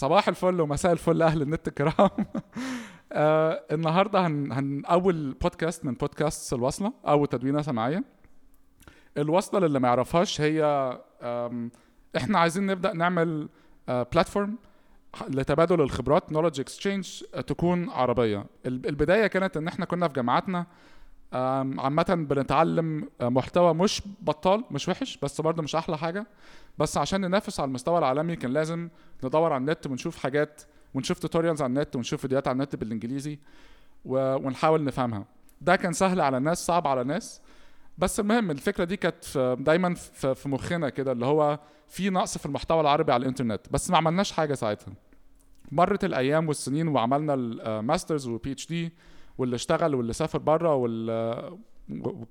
صباح الفل ومساء الفل أهل النت الكرام. آه النهارده هن, هن أول بودكاست من بودكاست الوصلة اول تدوينة سماعية. الوصلة اللي ما يعرفهاش هي إحنا عايزين نبدأ نعمل platform لتبادل الخبرات knowledge exchange تكون عربية. ال- البداية كانت إن إحنا كنا في جامعاتنا. عامة بنتعلم آه، محتوى مش بطال مش وحش بس برضه مش أحلى حاجة. بس عشان ننافس على المستوى العالمي كان لازم ندور على النت ونشوف حاجات ونشوف tutorials على النت ونشوف فيديوهات على النت بالإنجليزي ونحاول نفهمها. ده كان سهل على ناس صعب على ناس بس المهم الفكرة دي كانت دايما في مخنا كده اللي هو في نقص في المحتوى العربي على الإنترنت. بس ما عملناش حاجة ساعتها. مرت الأيام والسنين وعملنا ال masters وال PhD واللي اشتغل واللي سافر بره وال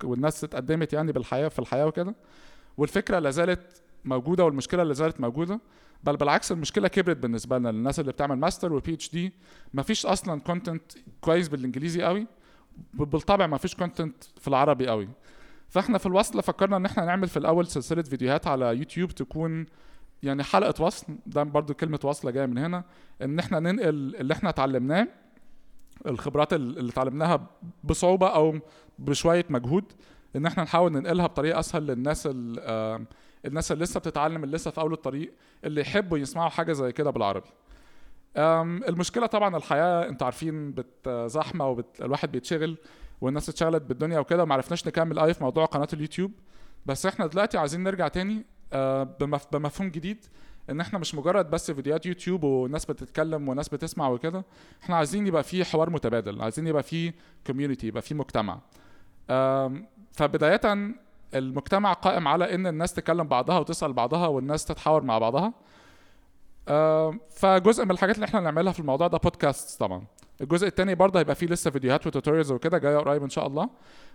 والناس اتقدمت يعني بالحياة في الحياة وكده. والفكرة لا زالت موجودة والمشكلة لا زالت موجودة بل بالعكس المشكلة كبرت بالنسبة لنا للناس اللي بتعمل master و PhD مفيش أصلا content كويس بالإنجليزي قوي بالطبع مفيش content في العربي قوي. فإحنا في الوصل فكرنا إن إحنا نعمل في الأول سلسلة فيديوهات على يوتيوب تكون يعني حلقة وصل ده برضو كلمة وصلة جاية من هنا إن إحنا ننقل اللي إحنا اتعلمناه الخبرات اللي اتعلمناها بصعوبة أو بشوية مجهود إن إحنا نحاول ننقلها بطريقة أسهل للناس آم، الناس اللي لسه بتتعلم اللي لسه في أول الطريق اللي يحبوا يسمعوا حاجة زي كده بالعربي. المشكلة طبعا الحياة أنتوا عارفين زحمه وبت الواحد بيتشغل والناس اتشغلت بالدنيا وكده وما عرفناش نكمل أي في موضوع قناة اليوتيوب. بس إحنا دلوقتي عايزين نرجع تاني آه، بمف- بمفهوم جديد إن إحنا مش مجرد بس فيديوهات يوتيوب وناس بتتكلم وناس بتسمع وكده إحنا عايزين يبقى في حوار متبادل عايزين يبقى في community يبقى في مجتمع. آم، فبداية المجتمع قائم على إن الناس تكلم بعضها وتسأل بعضها والناس تتحاور مع بعضها. فجزء من الحاجات اللي إحنا نعملها في الموضوع ده بودكاست طبعا. الجزء التاني برضه هيبقى فيه لسه فيديوهات و tutorials وكده جاية قريب إن شاء الله.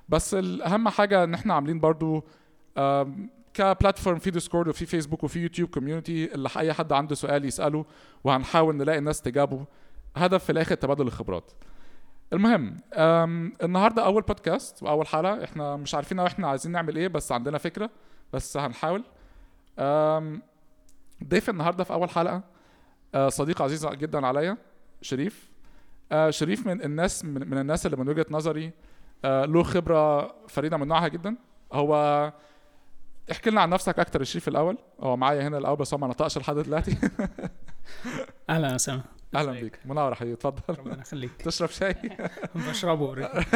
بس الأهم حاجة إن إحنا عاملين برضه ك platform في ديسكورد وفي فيسبوك وفي يوتيوب community اللي أي حد عنده سؤال يسأله وهنحاول نلاقي الناس تجاوبه. هدف في الآخر تبادل الخبرات. المهم النهارده أول بودكاست واول حلقة إحنا مش عارفين إحنا عايزين نعمل إيه بس عندنا فكرة بس هنحاول. ضيف النهارده في أول حلقة أه صديق عزيز جدا عليا شريف. أه شريف من الناس من, الناس اللي من وجهة نظري أه له خبرة فريدة من نوعها جدا. هو احكي لنا عن نفسك أكتر يا شريف الأول. هو معايا هنا الأول بس هو ما نطقش لحد دلوقتي. أهلا يا اسامه أهلا؟ بيك. منور يا حبيبي اتفضل. ربنا يخليك. تشرب شاي؟ بشربه already.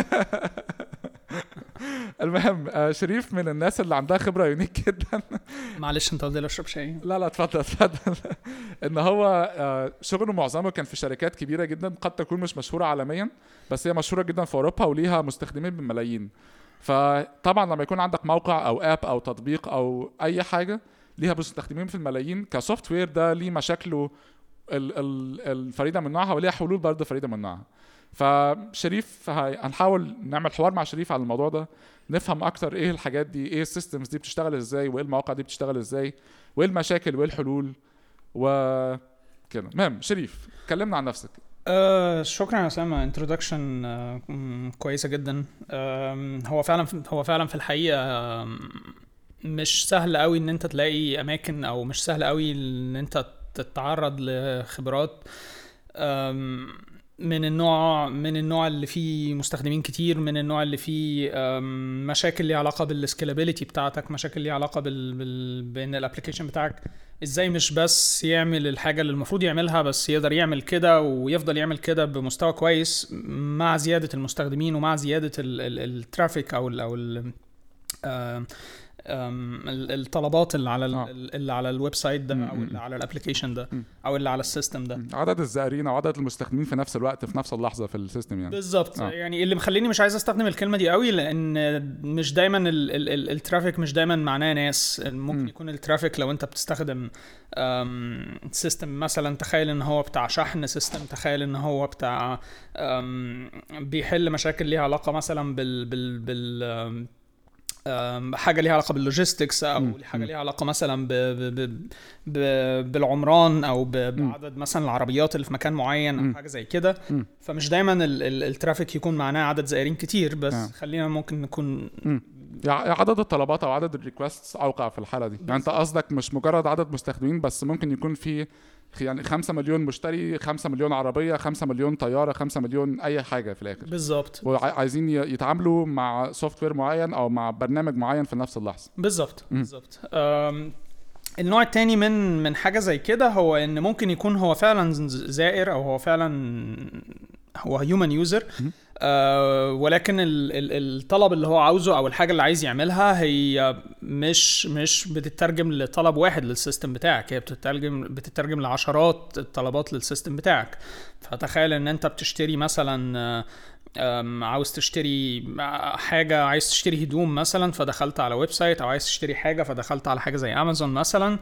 المهم آه، شريف من الناس اللي عندها خبرة يونيك جدا. معلش أنت قلت أشرب شاي. لا لا اتفضل اتفضل. إن هو آه، شغله معظمه كان في شركات كبيرة جدا قد تكون مش مشهورة عالميا بس هي مشهورة جدا في أوروبا وليها مستخدمين بالملايين. فطبعا لما يكون عندك موقع أو app أو تطبيق أو أي حاجة ليها مستخدمين في الملايين ك software ده ليه مشاكله ال- ال- الفريدة من نوعها وليها حلول برضه فريدة من نوعها. فشريف هنحاول نعمل حوار مع شريف على الموضوع ده نفهم أكتر إيه الحاجات دي إيه ال systems دي بتشتغل إزاي وإيه المواقع دي بتشتغل إزاي وإيه المشاكل وإيه الحلول و كده. المهم شريف كلمنا عن نفسك. آه شكرا يا أسامة. introduction آه كويسة جدا. آه هو فعلا هو فعلا في الحقيقة آم، مش سهل قوي إن أنت تلاقي أماكن أو مش سهل قوي إن أنت تتعرض لخبرات. آم، من النوع من النوع اللي فيه مستخدمين كتير من النوع اللي فيه مشاكل ليها علاقة بال scalability بتاعتك مشاكل ليها علاقة بال, بال... بان ال application بتاعك. إزاي مش بس يعمل الحاجة اللي المفروض يعملها بس يقدر يعمل كده ويفضل يعمل كده بمستوى كويس مع زيادة المستخدمين ومع زيادة ال- ال- ال traffic أو ال أو ال- الطلبات اللي على آه. ال- اللي على ال website ده أو اللي على ال application ده. أو اللي على ال system ده عدد الزائرين أو عدد المستخدمين في نفس الوقت في نفس اللحظة في ال system يعني بالظبط آه. يعني اللي مخليني مش عايز أستخدم الكلمة دي قوي لأن مش دايما ال- ال- ال- ال traffic مش دايما معناه ناس ممكن م. يكون ال traffic لو أنت بتستخدم system مثلا تخيل إن هو بتاع شحن system تخيل إن هو بتاع بيحل مشاكل ليها علاقة مثلا بال بال بال حاجة ليها علاقة بال logistics أو. حاجة. ليها علاقة مثلا ب ب ب ب بالعمران أو. بعدد مثلا العربيات اللي في مكان معين. أو حاجة زي كده. فمش دايما ال ال ال traffic يكون معناه عدد زائرين كتير بس آه. خلينا ممكن نكون. يعني عدد الطلبات أو عدد ال requests أوقع في الحالة دي. يعني أنت قصدك مش مجرد عدد مستخدمين بس ممكن يكون في يعني 5 مليون مشتري 5 مليون عربية 5 مليون طيارة 5 مليون أي حاجة في الآخر. بالظبط. وعايزين يتعاملوا مع software معين أو مع برنامج معين في نفس اللحظة. بالظبط. بالظبط. النوع التاني من من حاجة زي كده هو إن ممكن يكون هو فعلا زائر أو هو فعلا هو human user آه ولكن ال ال الطلب اللي هو عاوزه أو الحاجة اللي عايز يعملها هي مش مش بتترجم لطلب واحد لل system بتاعك هي بتترجم بتترجم لعشرات الطلبات لل system بتاعك. فتخيل إن أنت بتشتري مثلا عاوز تشتري حاجة عايز تشتري هدوم مثلا فدخلت على website أو عايز تشتري حاجة فدخلت على حاجة زي أمازون مثلا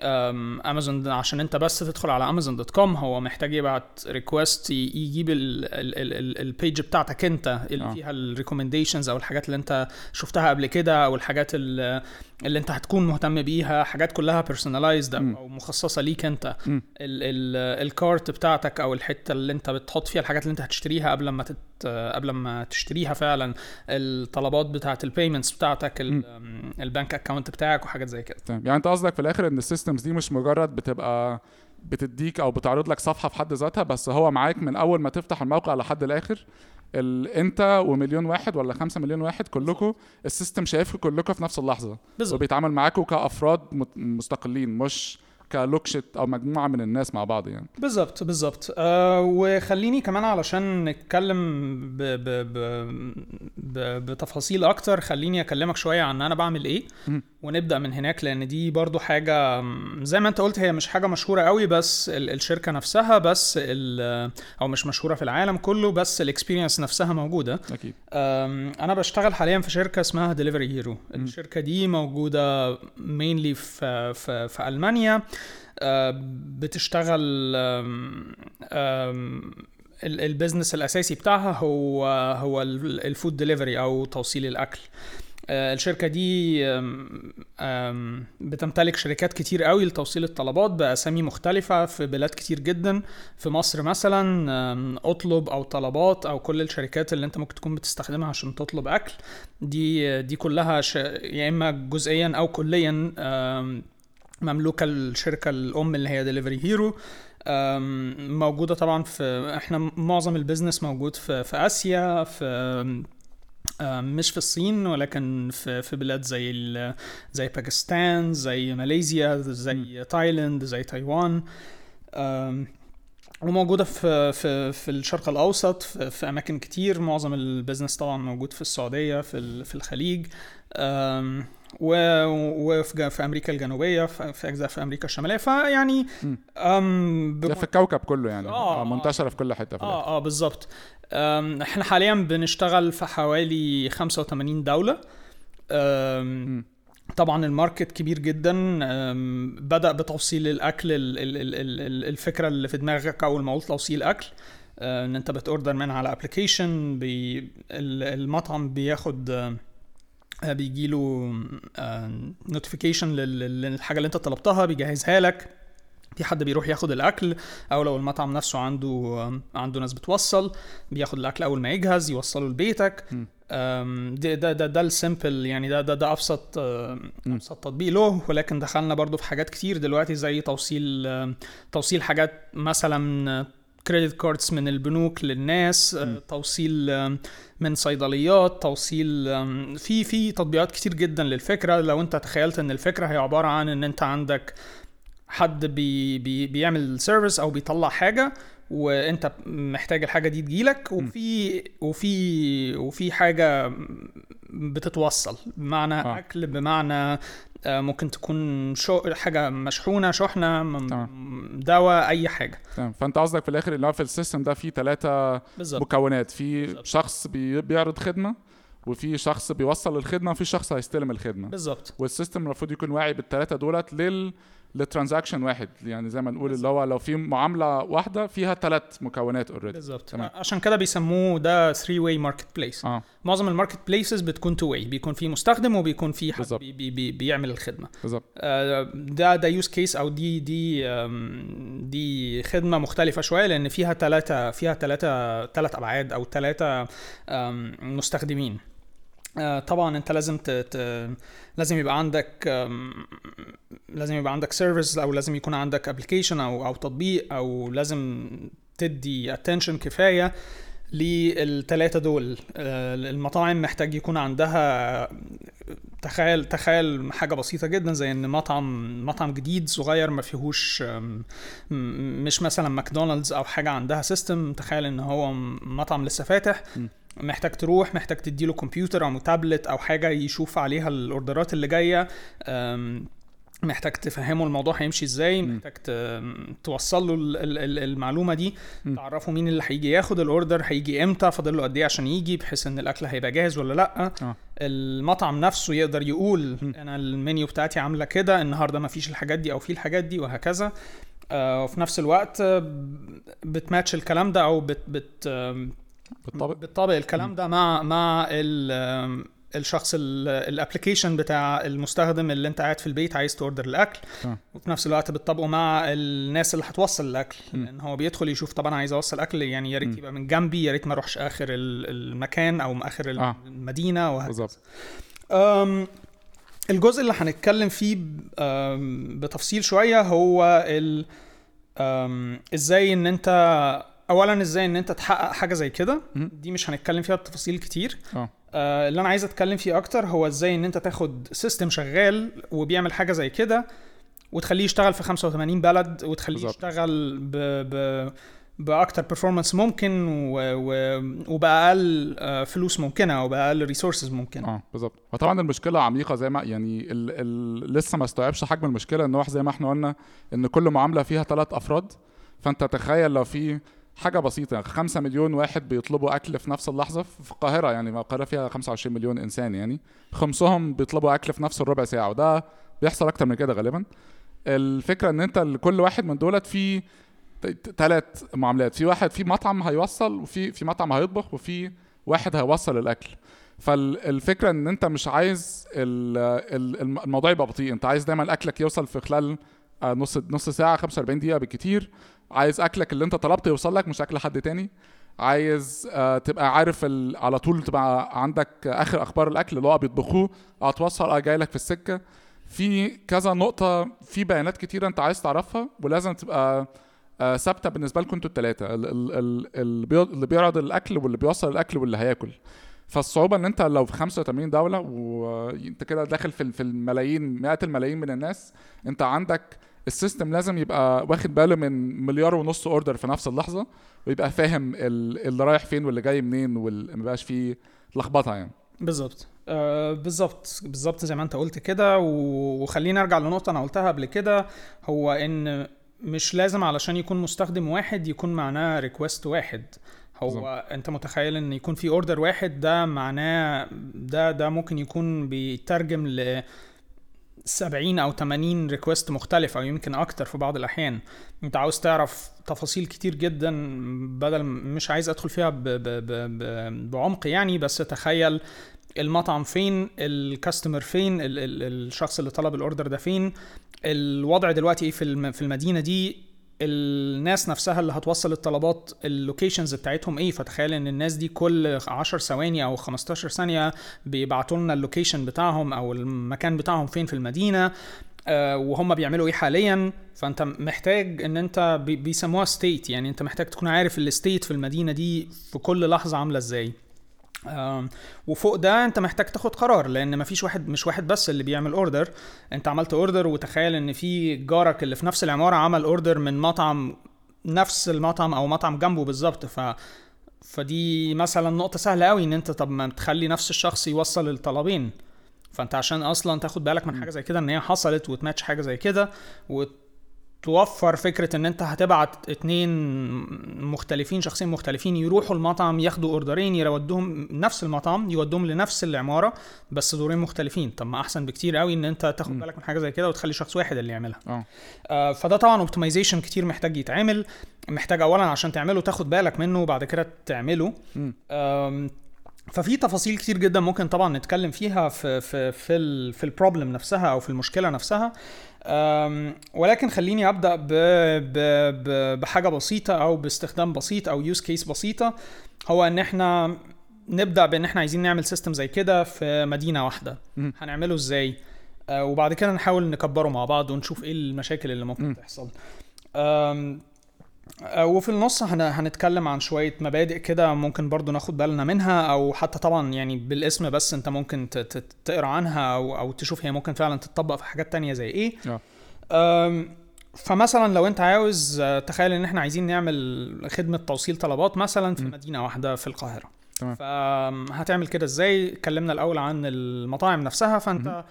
امازون عشان انت بس تدخل على امازون dot com هو محتاج يبعت request يجيب ال page بتاعتك انت اللي آه. فيها ال recommendations أو الحاجات اللي انت شفتها قبل كده أو الحاجات اللي, انت هتكون مهتم بيها حاجات كلها personalized. أو مخصصة ليك انت. ال cart بتاعتك أو الحتة اللي انت بتحط فيها الحاجات اللي انت هتشتريها قبل ما تت قبل ما تشتريها فعلا الطلبات بتاعة ال payments بتاعتك ال- ال bank account بتاعك وحاجات زي كده. يعني انت قصدك في الآخر إن ال systems دي مش مجرد بتبقى بتديك أو بتعرض لك صفحة في حد ذاتها بس هو معاك من أول ما تفتح الموقع لحد الآخر. ال... أنت ومليون واحد ولا خمسة مليون واحد كلكم ال system شايفكم كلكم في نفس اللحظة. بالظبط. وبيتعامل معاكم كأفراد مستقلين مش collection أو مجموعة من الناس مع بعض يعني. بالظبط بالظبط. آه وخليني كمان علشان نتكلم ب ب ب ب بتفاصيل أكتر خليني أكلمك شوية عن أنا بعمل إيه. ونبدأ من هناك لأن دي برضو حاجة زي ما أنت قلت هي مش حاجة مشهورة قوي بس ال الشركة نفسها بس ال أو مش مشهورة في العالم كله بس ال experience نفسها موجودة. أكيد. أنا بشتغل حاليا في شركة اسمها ديليفري هيرو الشركة دي موجودة mainly في في, في ألمانيا. أه، بتشتغل ال business الأساسي بتاعها هو هو ال- ال food delivery أو توصيل الأكل. آه، الشركة دي بتمتلك شركات كتير قوي لتوصيل الطلبات بأسامي مختلفة في بلاد كتير جدا. في مصر مثلا أم، اطلب أو طلبات أو كل الشركات اللي أنت ممكن تكون بتستخدمها عشان تطلب أكل. دي دي كلها ش... يا إما جزئيا أو كليا مملوكة الشركة الأم اللي هي Delivery Hero موجودة طبعا في إحنا معظم ال business موجود في في آسيا في مش في الصين ولكن في في بلاد زي زي باكستان زي ماليزيا زي تايلاند زي تايوان. أم، وموجودة في في في الشرق الأوسط في, في أماكن كتير. معظم ال business طبعا موجود في السعودية في في الخليج. وفي في أمريكا الجنوبية في أجزاء في أمريكا الشمالية فيعني. أم، ده في الكوكب كله يعني آه، آه منتشرة في كل حتة في. آه آه بالظبط إحنا حاليا بنشتغل في حوالي 85 دولة أم، مم. طبعا ال market كبير جدا بدأ بتوصيل الأكل ال- ال- ال- ال- ال- الفكرة اللي في دماغك أول ما قلت توصيل أه، إن أنت بت order من على application بي ال- المطعم بياخد أه، بيجيله notification للحاجة اللي انت طلبتها بيجهزها لك. في حد بيروح ياخد الأكل أو لو المطعم نفسه عنده عنده ناس بتوصل بياخد الأكل أول ما يجهز يوصله لبيتك. ده ده ده, ده ال simple يعني ده ده ده أبسط. أبسط تطبيق له. ولكن دخلنا برضو في حاجات كتير دلوقتي زي توصيل توصيل حاجات مثلا credit cards من البنوك للناس م. توصيل من صيدليات توصيل في في تطبيقات كتير جدا للفكرة لو انت تخيلت ان الفكرة هي عبارة عن ان انت عندك حد بي بي بيعمل service أو بيطلع حاجة وانت محتاج الحاجة دي تجيلك وفي وفي وفي حاجة بتتوصل بمعنى آه. آه. أكل بمعنى آه، ممكن تكون شو حاجة مشحونة شحنة م- دواء أي حاجة. تمام. فأنت قصدك في الآخر اللي هو في ال system ده فيه ثلاثة مكونات. في بالظبط. شخص بي- بيعرض خدمة وفي شخص بيوصل الخدمة وفي شخص هيستلم الخدمة. بالظبط. وال system المفروض يكون واعي بالثلاثه دولت لل لل transaction واحد يعني زي ما نقول اللي هو لو في معاملة واحدة فيها ثلاث مكونات already بالظبط. عشان كده بيسموه ده 3 way marketplace معظم ال marketplaces بتكون 2 way بيكون في مستخدم وبيكون في حد. بي بي بي بيعمل الخدمة. بالظبط. آه، ده ده use case أو دي دي دي خدمة مختلفة شوية لأن فيها ثلاثة فيها ثلاثة ثلاث أبعاد أو ثلاثة مستخدمين. طبعا أنت لازم ت... ت... لازم يبقى عندك لازم يبقى عندك service أو لازم يكون عندك application أو أو تطبيق أو لازم تدي attention كفاية للثلاثه دول. آه، المطاعم محتاج يكون عندها تخيل تخيل حاجة بسيطة جدا زي إن مطعم مطعم جديد صغير ما فيهوش مش مثلا ماكدونالدز أو حاجة عندها system تخيل إن هو مطعم لسه فاتح. محتاج تروح محتاج تديله كمبيوتر أو تابلت أو حاجة يشوف عليها الأوردرات اللي جاية محتاج تفهمه الموضوع هيمشي إزاي. محتاج توصل له ال- ال- ال- المعلومة دي. تعرفه مين اللي هيجي ياخد الأوردر هيجي إمتى فاضل له قد إيه عشان يجي بحيث إن الأكل هيبقى جاهز ولا لأ آه. المطعم نفسه يقدر يقول. أنا المنيو بتاعتي عاملة كده النهارده ما فيش الحاجات دي أو في الحاجات دي وهكذا آه، وفي نفس الوقت آه، بتماتش الكلام ده أو بت بت بالطبع بتطابق الكلام ده مع مع ال الشخص ال application بتاع المستخدم اللي انت قاعد في البيت عايز ت order الأكل آه. وفي نفس الوقت بتطبقه مع الناس اللي هتوصل الأكل م. لأن هو بيدخل يشوف طبعا عايز أوصل أكل يعني يا. ريت يبقى من جنبي يا ريت ما أروحش آخر ال- المكان أو آخر آه. المدينة وهكذا الجزء اللي هنتكلم فيه بتفصيل شوية هو إزاي إن أنت اولا إزاي إن أنت تحقق حاجة زي كده. دي مش هنتكلم فيها بتفاصيل كتير. آه. آه، اللي أنا عايز أتكلم فيه أكتر هو إزاي إن أنت تاخد سيستم شغال وبيعمل حاجة زي كده وتخليه يشتغل في 85 بلد وتخليه بالظبط. يشتغل ب... ب... بأكتر performance ممكن و... و... وبأقل آه، فلوس ممكنة وباقل ريسورسز ممكنة. آه بالظبط. وطبعا المشكلة عميقة زي ما يعني ال ال لسه ما استوعبش حجم المشكلة إن هو زي ما إحنا قلنا إن كل معاملة فيها ثلاث أفراد. فأنت تخيل لو في حاجة بسيطة 5 مليون واحد بيطلبوا أكل في نفس اللحظة في القاهرة يعني القاهرة فيها 25 مليون إنسان يعني خمسهم بيطلبوا أكل في نفس الربع ساعة وده بيحصل أكتر من كده غالبا. الفكرة إن أنت كل واحد من دولت في ثلاث معاملات في واحد في مطعم هيوصل وفي في مطعم هيطبخ وفي واحد هيوصل الأكل. فالفكرة إن أنت مش عايز ال- ال- الم- الموضوع يبقى بطيء أنت عايز دايما أكلك يوصل في خلال آه، نص نص ساعة 45 دقيقة بالكتير. عايز أكلك اللي أنت طلبته يوصل لك مش أكل حد تاني. عايز آه، تبقى عارف ال- على طول تبقى عندك آخر أخبار الأكل اللي هو بيطبخوه. آه توصل آه جاي لك في السكة. في كذا نقطة في بيانات كتيرة أنت عايز تعرفها ولازم تبقى آه، ثابتة بالنسبة لكم أنتوا الثلاثه اللي بي- اللي بيعرض الأكل واللي بيوصل الأكل واللي هياكل. فالصعوبة إن أنت لو في 85 دولة وانت كده داخل في الملايين مئات الملايين من الناس أنت عندك ال system لازم يبقى واخد باله من مليار ونص order في نفس اللحظة ويبقى فاهم ال- اللي رايح فين واللي جاي منين وما يبقاش فيه لخبطة يعني. بالظبط. آه بالظبط بالظبط زي ما انت قلت كده وخليني ارجع لنقطة أنا قلتها قبل كده هو ان مش لازم علشان يكون مستخدم واحد يكون معناه request واحد. هو بالظبط. انت متخيل ان يكون في order واحد ده معناه ده ده ممكن يكون بيترجم ل 70 أو 80 request مختلف أو يمكن أكتر في بعض الأحيان. أنت عاوز تعرف تفاصيل كتير جدا بدل مش عايز أدخل فيها ب ب ب ب بعمق يعني بس تخيل المطعم فين ال customer فين ال ال الشخص اللي طلب ال order ده فين الوضع دلوقتي إيه في المدينة دي الناس نفسها اللي هتوصل الطلبات ال locations بتاعتهم إيه؟ فتخيل ان الناس دي كل 10 ثواني أو 15 ثانية بيبعتوا لنا ال location بتاعهم أو المكان بتاعهم فين في المدينة آه، وهم بيعملوا إيه حاليا؟ فانت محتاج ان انت بي- بيسموها state يعني انت محتاج تكون عارف ال state في المدينة دي في كل لحظة عاملة إزاي. وفوق ده انت محتاج تاخد قرار لأن مفيش واحد مش واحد بس اللي بيعمل order انت عملت order وتخيل ان في جارك اللي في نفس العمارة عمل order من مطعم نفس المطعم أو مطعم جنبه بالظبط. ف فدي مثلا نقطة سهلة قوي ان انت طب ما تخلي نفس الشخص يوصل الطلبين. فانت عشان أصلا تاخد بالك من حاجة زي كده ان هي حصلت وتماتش حاجة زي كده وتوفر فكرة إن أنت هتبعت اتنين مختلفين شخصين مختلفين يروحوا المطعم ياخدوا order ين يودوهم نفس المطعم يودوهم لنفس العمارة بس دورين مختلفين. طب ما أحسن بكتير قوي إن أنت تاخد. بالك من حاجة زي كده وتخلي شخص واحد اللي يعملها. آه. آه، فده طبعا optimization كتير محتاج يتعمل. محتاج اولا عشان تعمله تاخد بالك منه وبعد كده تعمله. ففي تفاصيل كتير جدا ممكن طبعا نتكلم فيها في في في في ال problem نفسها أو في المشكلة نفسها. ولكن خليني أبدأ ب ب ب بحاجة بسيطة أو باستخدام بسيط أو use case بسيطة هو إن إحنا نبدأ بإن إحنا عايزين نعمل سيستم زي كده في مدينة واحدة مم. هنعمله إزاي آه وبعد كده نحاول نكبره مع بعض ونشوف إيه المشاكل اللي ممكن مم. تحصل وفي النص هن- هنتكلم عن شوية مبادئ كده ممكن برضو ناخد بالنا منها أو حتى طبعا يعني بالاسم بس أنت ممكن تقرأ عنها أو أو تشوف هي ممكن فعلا تتطبق في حاجات تانية زي إيه آه. فمثلا لو أنت عاوز آه، تخيل إن إحنا عايزين نعمل خدمة توصيل طلبات مثلا في م. مدينة واحدة في القاهرة تمام. فهتعمل كده إزاي اتكلمنا الأول عن المطاعم نفسها فأنت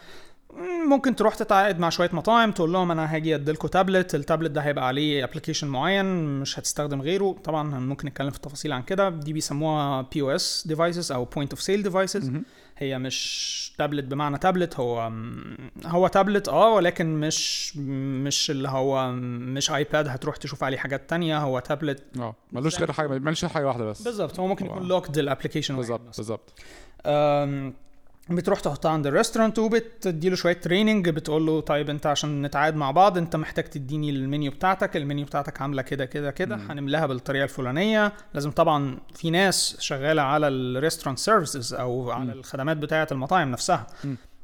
ممكن تروح تتعاقد مع شوية مطاعم تقول لهم أنا هاجي اديلكوا tablet ال tablet ده هيبقى عليه application معين مش هتستخدم غيره. طبعا ممكن نتكلم في التفاصيل عن كده. دي بيسموها POS devices أو point of sale devices. هي مش تابلت بمعنى تابلت هو هو تابلت آه ولكن مش مش اللي هو مش iPad هتروح تشوف عليه حاجات تانية هو تابلت آه ملوش غير حاجة غير حاجة واحدة بس. بالظبط هو ممكن يكون. locked ال application بالظبط بالظبط. بتروح تحطها عند ال restaurant وبتديله شوية training بتقول له طيب انت عشان نتعاقد مع بعض انت محتاج تديني المنيو بتاعتك المنيو بتاعتك عاملة كده كده كده. هنملاها بالطريقة الفلانية لازم طبعا في ناس شغالة على ال restaurant services أو على. الخدمات بتاعة المطاعم نفسها.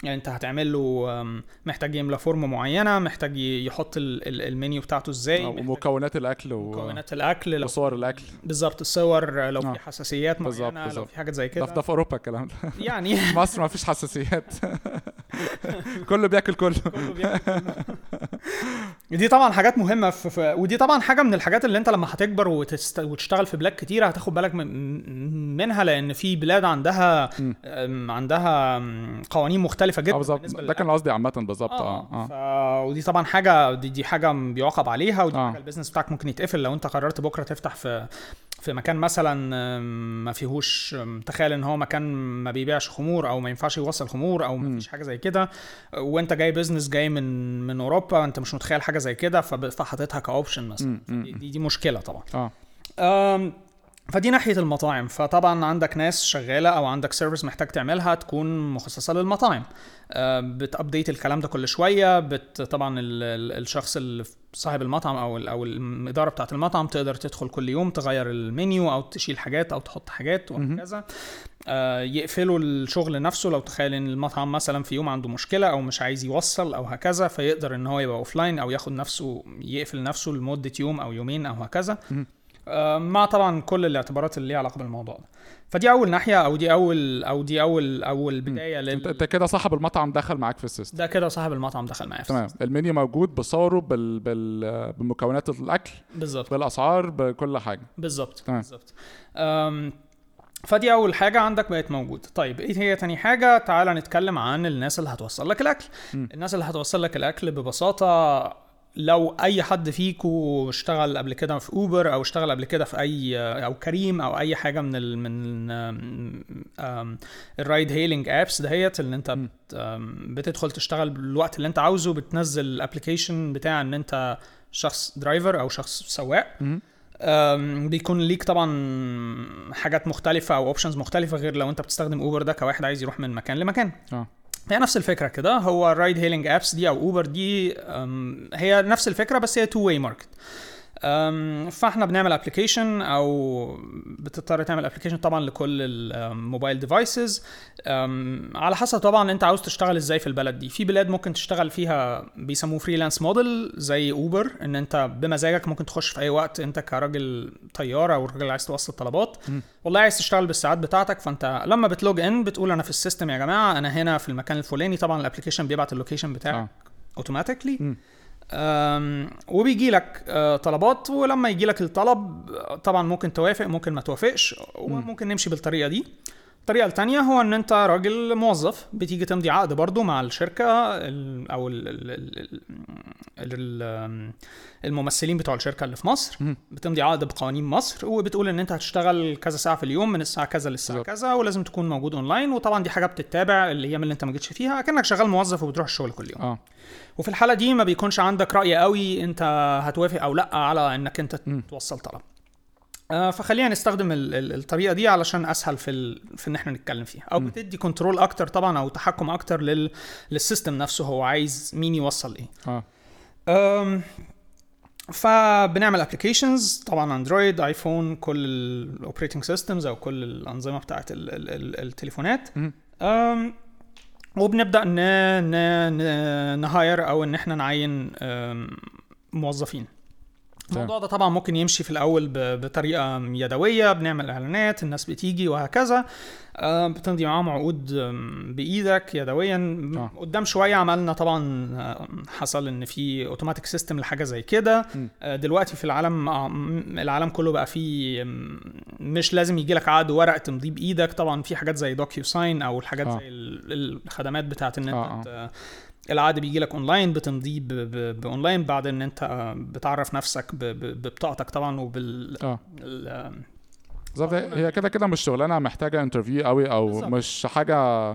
يعني انت هتعمل له محتاج يملى form معينة محتاج يحط ال- ال- المنيو بتاعته إزاي محتاج ومكونات الأكل و... مكونات الأكل لو وصور الأكل بالظبط الصور لو آه. في حساسيات بالظبط، معينه لو بالظبط. في حاجات زي كده ده في أوروبا الكلام ده يعني مصر ما فيش حساسيات كله بياكل كله. كله بياكل دي طبعا حاجات مهمة في, في ودي طبعا حاجة من الحاجات اللي انت لما هتكبر وتست... وتشتغل في بلاد كتيره هتاخد بالك من... منها لأن في بلاد عندها. أم، عندها قوانين مختلفة جدا بالظبط. بالنسبة ده كان قصدي عامة بالظبط. آه آه, آه. ف... ودي طبعا حاجة دي, دي حاجة بيعاقب عليها ودي آه. حاجة ال business بتاعك ممكن يتقفل لو انت قررت بكرة تفتح في في مكان مثلا ما فيهوش تخيل إن هو مكان ما بيبيعش خمور أو ما ينفعش يوصل خمور أو ما. فيش حاجة زي كده. وأنت جاي business جاي من من أوروبا أنت مش متخيل حاجة زي كده فحاططها ك option مثلا. دي, دي, مشكلة طبعا. آه. فدي ناحية المطاعم. فطبعا عندك ناس شغالة أو عندك service محتاج تعملها تكون مخصصة للمطاعم. أم، بت update الكلام ده كل شوية. بت طبعا ال- ال- الشخص اللي صاحب المطعم أو ال- أو الإدارة بتاعة المطعم تقدر تدخل كل يوم تغير المنيو أو تشيل حاجات أو تحط حاجات. وهكذا. آه، يقفلوا الشغل نفسه لو تخيل إن المطعم مثلا في يوم عنده مشكلة أو مش عايز يوصل أو هكذا فيقدر إن هو يبقى offline أو ياخد نفسه يقفل نفسه لمدة يوم أو يومين أو هكذا. مع طبعا كل الاعتبارات اللي ليها علاقة بالموضوع ده. فدي أول ناحية أو دي أول أو دي أول أول بداية انت لل انت كده صاحب المطعم دخل معاك في ال system. ده كده صاحب المطعم دخل معايا تمام. المنيو موجود بصوره بال... بال... بمكونات الأكل. بالظبط. بالأسعار بكل حاجة. بالظبط. بالظبط. أم، فدي أول حاجة عندك بقت موجودة. طيب إيه هي تاني حاجة؟ تعال نتكلم عن الناس اللي هتوصل لك الأكل. م. الناس اللي هتوصل لك الأكل ببساطة لو أي حد فيكو اشتغل قبل كده في اوبر أو اشتغل قبل كده في أي أو كريم أو أي حاجة من ال من ال ride hailing apps ديت اللي أنت بتدخل تشتغل بالوقت اللي أنت عاوزه بتنزل ال application بتاع إن أنت شخص driver أو شخص سواق. بيكون ليك طبعا حاجات مختلفة أو options مختلفة غير لو أنت بتستخدم Uber ده كواحد عايز يروح من مكان لمكان. آه. هي نفس الفكرة كده. هو ال ride hailing apps دي أو Uber دي هي نفس الفكرة بس هي two way market فاحنا بنعمل application أو بتضطر تعمل application طبعا لكل ال mobile devices على حسب طبعا أنت عاوز تشتغل إزاي في البلد دي. في بلاد ممكن تشتغل فيها بيسموه freelance model زي Uber إن أنت بمزاجك ممكن تخش في أي وقت أنت كراجل طيار أو راجل عايز توصل طلبات. والله عايز تشتغل بالساعات بتاعتك فأنت لما بت log in بتقول أنا في ال system يا جماعة أنا هنا في المكان الفلاني. طبعا ال application بيبعت ال location بتاعك automatically. أم، وبيجي لك آه، طلبات ولما يجي لك الطلب آه، طبعا ممكن توافق ممكن ما توافقش وممكن نمشي بالطريقة دي. الطريقة التانية هو إن أنت راجل موظف بتيجي تمضي عقد برضو مع الشركة ال- أو ال ال ال ال ال الممثلين بتوع الشركة اللي في مصر. بتمضي عقد بقوانين مصر وبتقول إن أنت هتشتغل كذا ساعة في اليوم من الساعة كذا بالظبط. كذا ولازم تكون موجود أونلاين وطبعا دي حاجة بتتابع الأيام اللي أنت ما جيتش فيها كانك شغال موظف وبتروح الشغل كل يوم آه وفي الحالة دي ما بيكونش عندك رأي قوي أنت هتوافق أو لأ على إنك أنت. توصل طلب فخلينا نستخدم ال- ال- الطريقة دي علشان أسهل في ال... في إن إحنا نتكلم فيها أو. بتدي control أكتر طبعا أو تحكم أكتر لل... لل system نفسه هو عايز مين يوصل إيه آه أم... فبنعمل applications طبعا Android iPhone كل ال operating systems أو كل الأنظمة بتاعت ال ال ال التليفونات. أم، وبنبدأ ن ن ن ن hire أو إن إحنا نعين موظفين. الموضوع ده طبعا ممكن يمشي في الأول بطريقة يدوية بنعمل إعلانات الناس بتيجي وهكذا آه، بتمضي معاهم عقود بإيدك يدويا آه. قدام شوية عملنا طبعا آه، حصل إن في automatic system لحاجة زي كده. آه، دلوقتي في العالم آه، العالم كله بقى فيه مش لازم يجي لك عقد ورق تمضيه بإيدك طبعا في حاجات زي DocuSign أو الحاجات آه. زي ال- الخدمات بتاعت ان آه، انت ت- العقد بيجي لك اونلاين بتمضيه باونلاين بعد إن أنت آه، بتعرف نفسك ببطاقتك طبعا وبال آه. ال- بالظبط. هي كده كده مش شغلانة محتاجة interview قوي أو بالظبط. مش حاجة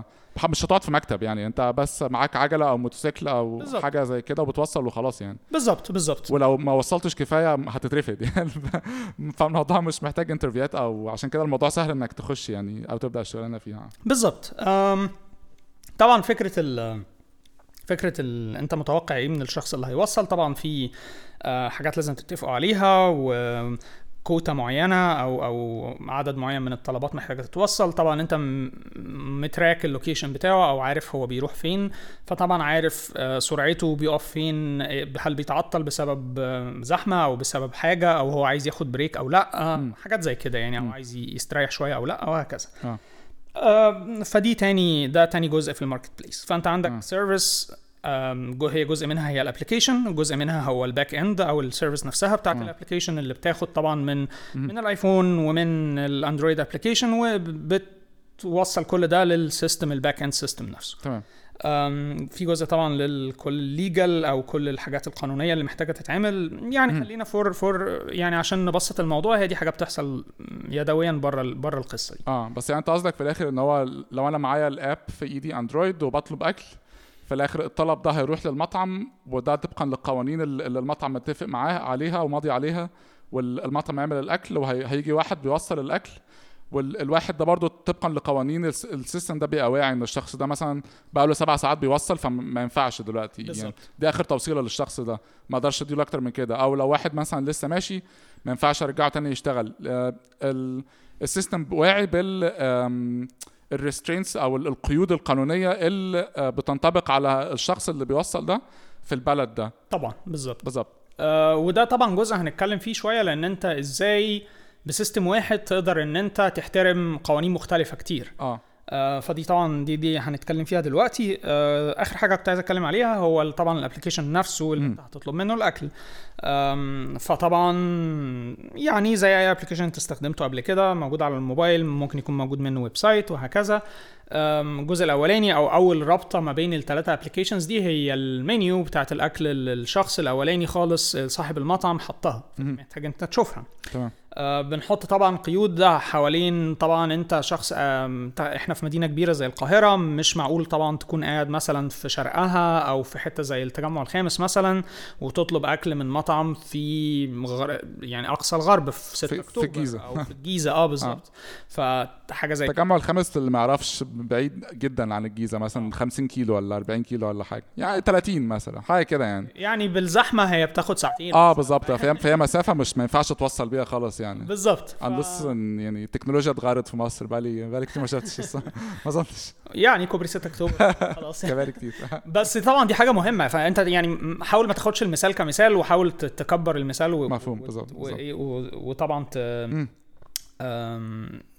مش هتقعد في مكتب يعني. أنت بس معاك عجلة أو موتوسيكل أو بالظبط. حاجة زي كده وبتوصل وخلاص يعني. بالظبط بالظبط. ولو ما وصلتش كفاية هتترفد يعني. فالموضوع مش محتاج interview ات أو عشان كده الموضوع سهل إنك تخش يعني أو تبدأ الشغلانة فيها. بالظبط. طبعا فكرة ال فكرة ال... انت متوقع إيه من الشخص اللي هيوصل؟ طبعا في آه، حاجات لازم تتفقوا عليها وكوتا معينة أو أو عدد معين من الطلبات محتاجة تتوصل. طبعا انت م track ال location بتاعه أو عارف هو بيروح فين. فطبعا عارف آه، سرعته بيقف فين آه، هل بيتعطل بسبب زحمة أو بسبب حاجة أو هو عايز ياخد break أو لأ. حاجات زي كده يعني أو. عايز يستريح شوية أو لأ وهكذا. فدي تاني ده تاني جزء في ال market place فأنت عندك. service هي جزء منها هي ال application جزء منها هو ال back end أو ال service نفسها بتاعت. ال application اللي بتاخد طبعا من مم. من ال iPhone ومن ال Android application وبتوصل كل ده لل system ال back end system نفسه تمام في جزء طبعا لل كل legal أو كل الحاجات القانونية اللي محتاجة تتعمل يعني. خلينا for for يعني عشان نبسط الموضوع هي دي حاجة بتحصل يدويا بره بره القصة دي آه بس يعني أنت قصدك في الآخر إن هو لو أنا معايا الأب في إيدي أندرويد وبطلب أكل في الآخر الطلب ده هيروح للمطعم وده طبقا للقوانين اللي اللي المطعم متفق معاه عليها وماضي عليها والمطعم يعمل الأكل وهيجي واحد بيوصل الأكل والواحد ده برضه طبقا لقوانين الس- السيستم ده بيبقى واعي إن الشخص ده مثلا بقى له سبع ساعات بيوصل فما ينفعش دلوقتي يعني. بالظبط. دي آخر توصيلة للشخص ده. ما أقدرش أديله أكتر من كده. أو لو واحد مثلا لسه ماشي ما ينفعش أرجعه تاني يشتغل. آه، ال- ال system واعي بال ال restraints أو ال- القيود القانونية اللي آه، بتنطبق على الشخص اللي بيوصل ده في البلد ده. طبعا بالظبط. بالظبط. آه وده طبعا جزء هنتكلم فيه شوية لأن أنت إزاي ب system واحد تقدر إن أنت تحترم قوانين مختلفة كتير. آه. آه فدي طبعا دي دي هنتكلم فيها دلوقتي. آه آخر حاجة كنت عايز أتكلم عليها هو طبعا ال application نفسه اللي. أنت هتطلب منه الأكل. فطبعا يعني زي أي application أنت استخدمته قبل كده موجود على الموبايل ممكن يكون موجود منه website وهكذا. الجزء الأولاني أو أول رابطة ما بين الثلاثه applications دي هي المنيو بتاعت الأكل الشخص الأولاني خالص صاحب المطعم حطها. محتاج أنت تشوفها تمام آه، بنحط طبعا قيود ده حوالين طبعا أنت شخص تا- إحنا في مدينة كبيرة زي القاهرة مش معقول طبعا تكون قاعد مثلا في شرقها أو في حتة زي التجمع الخامس مثلا وتطلب أكل من مطعم في. يعني أقصى الغرب في 6 في- في اكتوبر الجيزة. أو في الجيزة آه بالظبط فحاجة زي التجمع الخامس اللي ما يعرفش بعيد جدا عن الجيزة مثلا 50 كيلو ولا 40 كيلو ولا حاجة. يعني 30 مثلا حاجة كده يعني. يعني بالزحمة هي بتاخد ساعتين. آه بالظبط. فهي فهي مسافة مش ما ينفعش توصل بيها خالص يعني. بالظبط. ف... يعني التكنولوجيا اتغيرت في مصر بقالي بقالي كتير ما شفتش. ما اظنش يعني كوبري 6 أكتوبر. خلاص. بقالي كتير. بس طبعا دي حاجة مهمة. فأنت يعني حاول ما تاخدش المثال كمثال وحاول تكبر المثال و... مفهوم، بالظبط، و... و... وطبعا ت...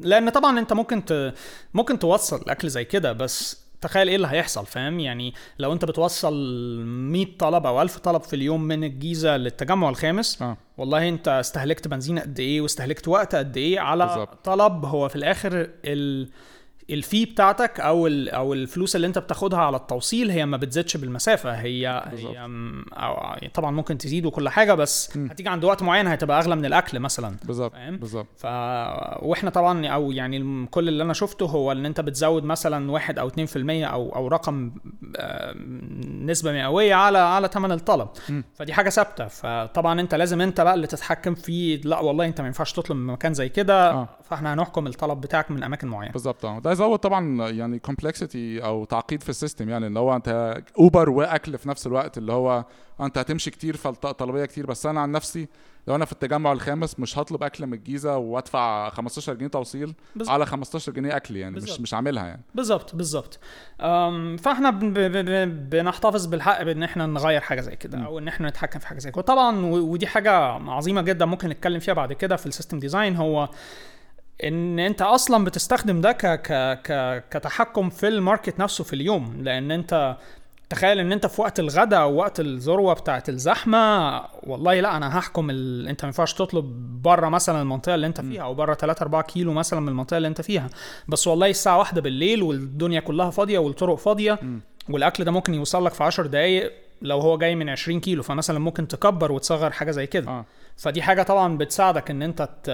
لأن طبعا أنت ممكن ت... ممكن توصل اكل زي كده بس تخيل إيه اللي هيحصل فاهم يعني لو أنت بتوصل 100 طلب أو 1000 طلب في اليوم من الجيزة للتجمع الخامس آه والله أنت استهلكت بنزين قد إيه واستهلكت وقت قد إيه على بالظبط. طلب هو في الآخر ال الفي بتاعتك أو أو الفلوس اللي أنت بتاخدها على التوصيل هي ما بتزيدش بالمسافة هي. هي أو طبعا ممكن تزيد وكل حاجة بس م. هتيجي عند وقت معين هتبقى أغلى من الأكل مثلا بالظبط؟ بالظبط ف وإحنا طبعا أو يعني كل اللي أنا شفته هو إن أنت بتزود مثلا واحد أو 2% أو أو رقم آه، نسبة مئوية على على ثمن الطلب م. فدي حاجة ثابتة فطبعا أنت لازم أنت بقى اللي تتحكم في لا والله أنت ما ينفعش تطلب من مكان زي كده آه فاحنا هنحكم الطلب بتاعك من أماكن معينة. بالظبط آه. ده يزود طبعا يعني complexity أو تعقيد في ال system يعني اللي هو أنت Uber وأكل في نفس الوقت اللي هو أنت هتمشي كتير فالطلبيه كتير. بس أنا عن نفسي لو أنا في التجمع الخامس مش هطلب أكل من الجيزة وأدفع 15 جنيه توصيل بالظبط. على 15 جنيه أكل يعني بالظبط. مش مش عاملها يعني. بالظبط بالظبط. فاحنا بن- ب- ب- ب- بنحتفظ بالحق بإن إحنا نغير حاجة زي كده. أو إن إحنا نتحكم في حاجة زي كده. وطبعا ودي حاجة عظيمة جدا ممكن نتكلم فيها بعد كده في ال system design. هو إن أنت أصلا بتستخدم ده ك ك ك كتحكم في ال market نفسه في اليوم. لأن أنت تخيل إن أنت في وقت الغداء أو وقت الذروة بتاعت الزحمة والله لا أنا هحكم ال... أنت ما ينفعش تطلب بره مثلا المنطقة اللي أنت فيها أو بره 3 4 كيلو مثلا من المنطقة اللي أنت فيها. بس والله الساعة واحدة بالليل والدنيا كلها فاضية والطرق فاضية والأكل ده ممكن يوصل لك في 10 دقائق لو هو جاي من 20 كيلو فمثلا ممكن تكبر وتصغر حاجة زي كده. آه. فدي حاجة طبعا بتساعدك إن أنت ت...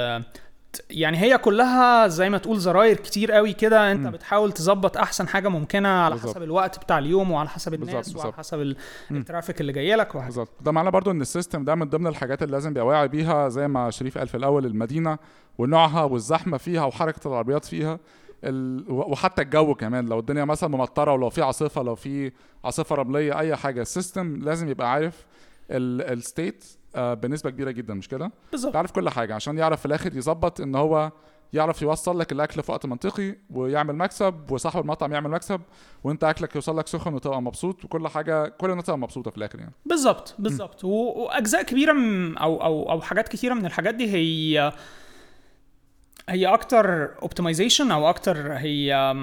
يعني هي كلها زي ما تقول زراير كتير قوي كده انت مم. بتحاول تظبط أحسن حاجة ممكنة على بالظبط. حسب الوقت بتاع اليوم وعلى حسب الناس وعلى بالظبط. حسب. ال traffic اللي جاي لك وهكذا بالظبط ده معناه برضو إن ال system ده من ضمن الحاجات اللي لازم يبقى واعي بيها زي ما شريف قال في الأول المدينة ونوعها والزحمة فيها وحركة العربيات فيها ال... وحتى الجو كمان لو الدنيا مثلا ممطرة ولو في عاصفة لو في عاصفة رملية أي حاجة ال system لازم يبقى عارف ال state بنسبة كبيرة جدا مش كده؟ بالظبط. يعرف كل حاجة عشان يعرف في الآخر يظبط إن هو يعرف يوصل لك الأكل في وقت منطقي ويعمل مكسب وصاحب المطعم يعمل مكسب وأنت أكلك يوصل لك سخن وتبقى مبسوط وكل حاجة كل الناس تبقى مبسوطة في الآخر يعني. بالظبط بالظبط. وأجزاء كبيرة أو أو أو حاجات كتيرة من الحاجات دي هي هي أكتر optimization أو أكتر هي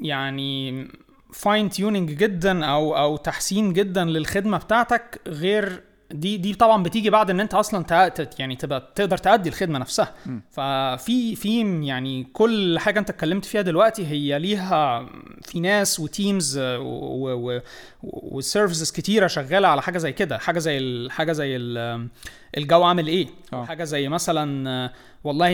يعني fine tuning جدا أو أو تحسين جدا للخدمة بتاعتك غير دي دي طبعا بتيجي بعد إن أنت أصلا يعني تبقى تقدر تأدي الخدمة نفسها م. ففي في يعني كل حاجة أنت اتكلمت فيها دلوقتي هي ليها في ناس و teams و services كتيرة شغالة على حاجة زي كده حاجة زي ال- حاجة زي ال- الجو عامل إيه آه. حاجة زي مثلا آه، والله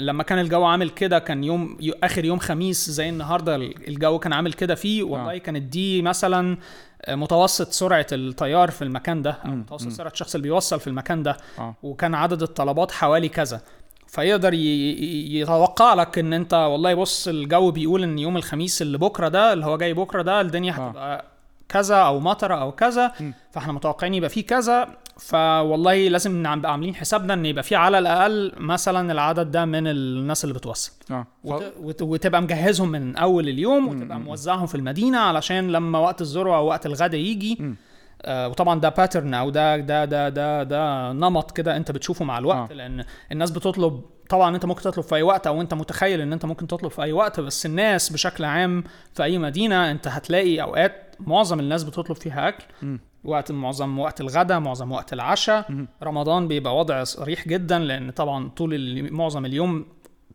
لما كان الجو عامل كده كان يوم آخر يوم خميس زي النهارده الجو كان عامل كده فيه والله آه. كانت دي مثلا آه، متوسط سرعة الطيار في المكان ده أو متوسط. سرعة الشخص اللي بيوصل في المكان ده آه وكان عدد الطلبات حوالي كذا فيقدر يتوقع لك إن أنت والله بص الجو بيقول إن يوم الخميس اللي بكرة ده اللي هو جاي بكرة ده الدنيا آه. هتبقى كذا أو مطره أو كذا. فإحنا متوقعين يبقى فيه كذا فوالله لازم نبقى عاملين حسابنا إن يبقى فيه على الأقل مثلا العدد ده من الناس اللي بتوصل ف- وت... وت... وتبقى مجهزهم من أول اليوم وتبقى موزعهم في المدينة علشان لما وقت الذروة أو وقت الغدا يجي. آه وطبعا ده باترن أو ده ده ده ده ده نمط كده أنت بتشوفه مع الوقت آه. آه. لأن الناس بتطلب طبعا أنت ممكن تطلب في أي وقت أو أنت متخيل إن أنت ممكن تطلب في أي وقت بس الناس بشكل عام في أي مدينة أنت هتلاقي أوقات معظم الناس بتطلب فيها أكل. مم. وقت معظم وقت الغداء معظم وقت العشاء. رمضان بيبقى وضع صريح جدا لأن طبعا طول معظم اليوم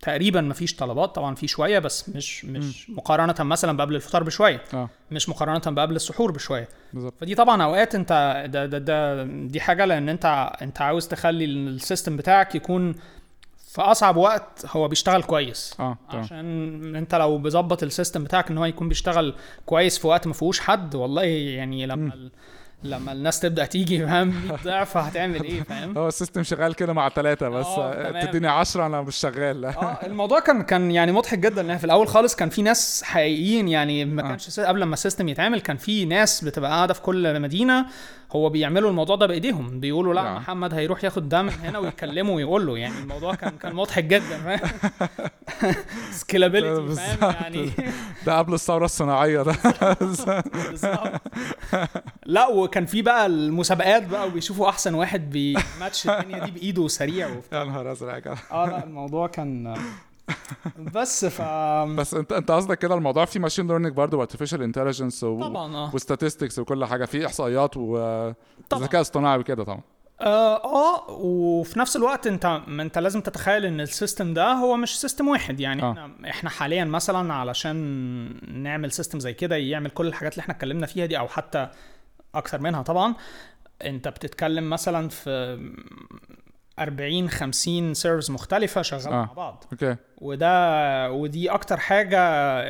تقريبا مفيش طلبات. طبعا في شوية بس مش مش مقارنة مثلا بقبل الفطار بشوية. آه. مش مقارنة بقبل السحور بشوية. بالظبط. فدي طبعا أوقات أنت ده ده ده دي حاجة لأن أنت أنت عاوز تخلي ال system بتاعك يكون في أصعب وقت هو بيشتغل كويس. آه عشان أنت لو بظبط ال system بتاعك إن هو يكون بيشتغل كويس في وقت ما فيهوش حد والله يعني لما ال... لما الناس تبدأ تيجي فاهم؟ 100 ضعف هتعمل إيه فاهم؟ هو ال system شغال كده مع ثلاثة بس آه،. تديني 10 أنا مش شغال. آه الموضوع كان كان يعني مضحك جدا لأن في الأول خالص كان في ناس حقيقيين يعني ما آه. كانش قبل ما ال system يتعمل كان في ناس بتبقى قاعدة في كل مدينة هو بيعملوا الموضوع ده بإيديهم بيقولوا لا نعم. محمد هيروح ياخد ده من هنا ويكلمه ويقول له يعني الموضوع كان كان مضحك جدا scalability فاهم. يعني ده قبل الثورة الصناعية ده. لا وكان في بقى المسابقات بقى وبيشوفوا أحسن واحد بيماتش الدنيا دي بإيده سريع وبتاع. يا نهار أزرق. آه لا الموضوع كان بس ف بس انت انت قصدك كده الموضوع فيه machine learning برضه و artificial intelligence طبعا آه و statistics وكل حاجة فيه إحصائيات. وذكاء اصطناعي وكده طبعا آه آه، وفي نفس الوقت انت ما انت لازم تتخيل إن ال system ده هو مش system واحد يعني آه. إحنا إحنا حاليا مثلا علشان نعمل system زي كده يعمل كل الحاجات اللي إحنا اتكلمنا فيها دي أو حتى أكثر منها طبعا انت بتتكلم مثلا في 40 50 service مختلفة شغالة آه. مع بعض okay وده ودي أكتر حاجة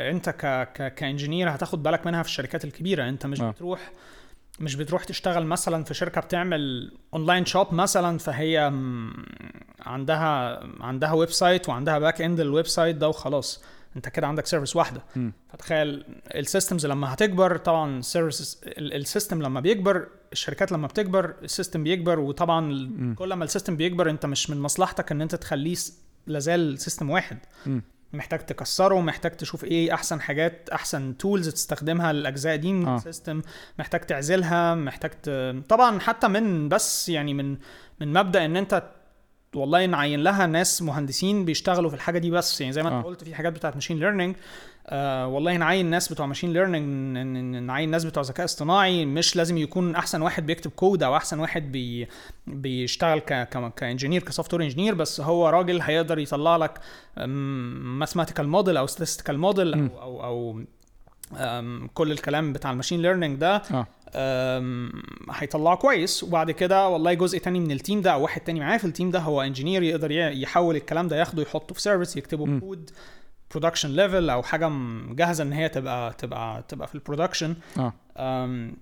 أنت ك ك ك engineer هتاخد بالك منها في الشركات الكبيرة أنت مش آه. بتروح مش بتروح تشتغل مثلا في شركة بتعمل online shop مثلا فهي عندها عندها website وعندها back end ال website ده وخلاص انت كده عندك service واحدة مم. فتخيل ال systems لما هتكبر طبعا ال service ال system لما بيكبر الشركات لما بتكبر ال system بيكبر وطبعا ال- كل ما ال system بيكبر انت مش من مصلحتك ان انت تخليه لازال system واحد مم. محتاج تكسره محتاج تشوف إيه احسن حاجات احسن tools تستخدمها للأجزاء دي من آه. ال system محتاج تعزلها محتاج ت... طبعا حتى من بس يعني من من مبدأ ان انت والله نعين لها ناس مهندسين بيشتغلوا في الحاجة دي بس يعني زي ما انت آه. قلت في حاجات بتاعت machine learning آه والله نعين ناس بتوع machine learning نعين ناس بتوع ذكاء اصطناعي مش لازم يكون أحسن واحد بيكتب كود أو أحسن واحد بي بيشتغل ك engineer ك software engineer بس هو راجل هيقدر يطلع لك mathematical model أو statistical model. أو أو, أو كل الكلام بتاع ال machine learning ده أم، هيطلعه كويس. وبعد كده والله جزء تاني من ال team ده أو واحد تاني معاه في ال team ده هو engineer يقدر يحول الكلام ده ياخده يحطه في service يكتبه مم. ب code production level أو حاجة جاهزة إن هي تبقى تبقى تبقى في ال production أم،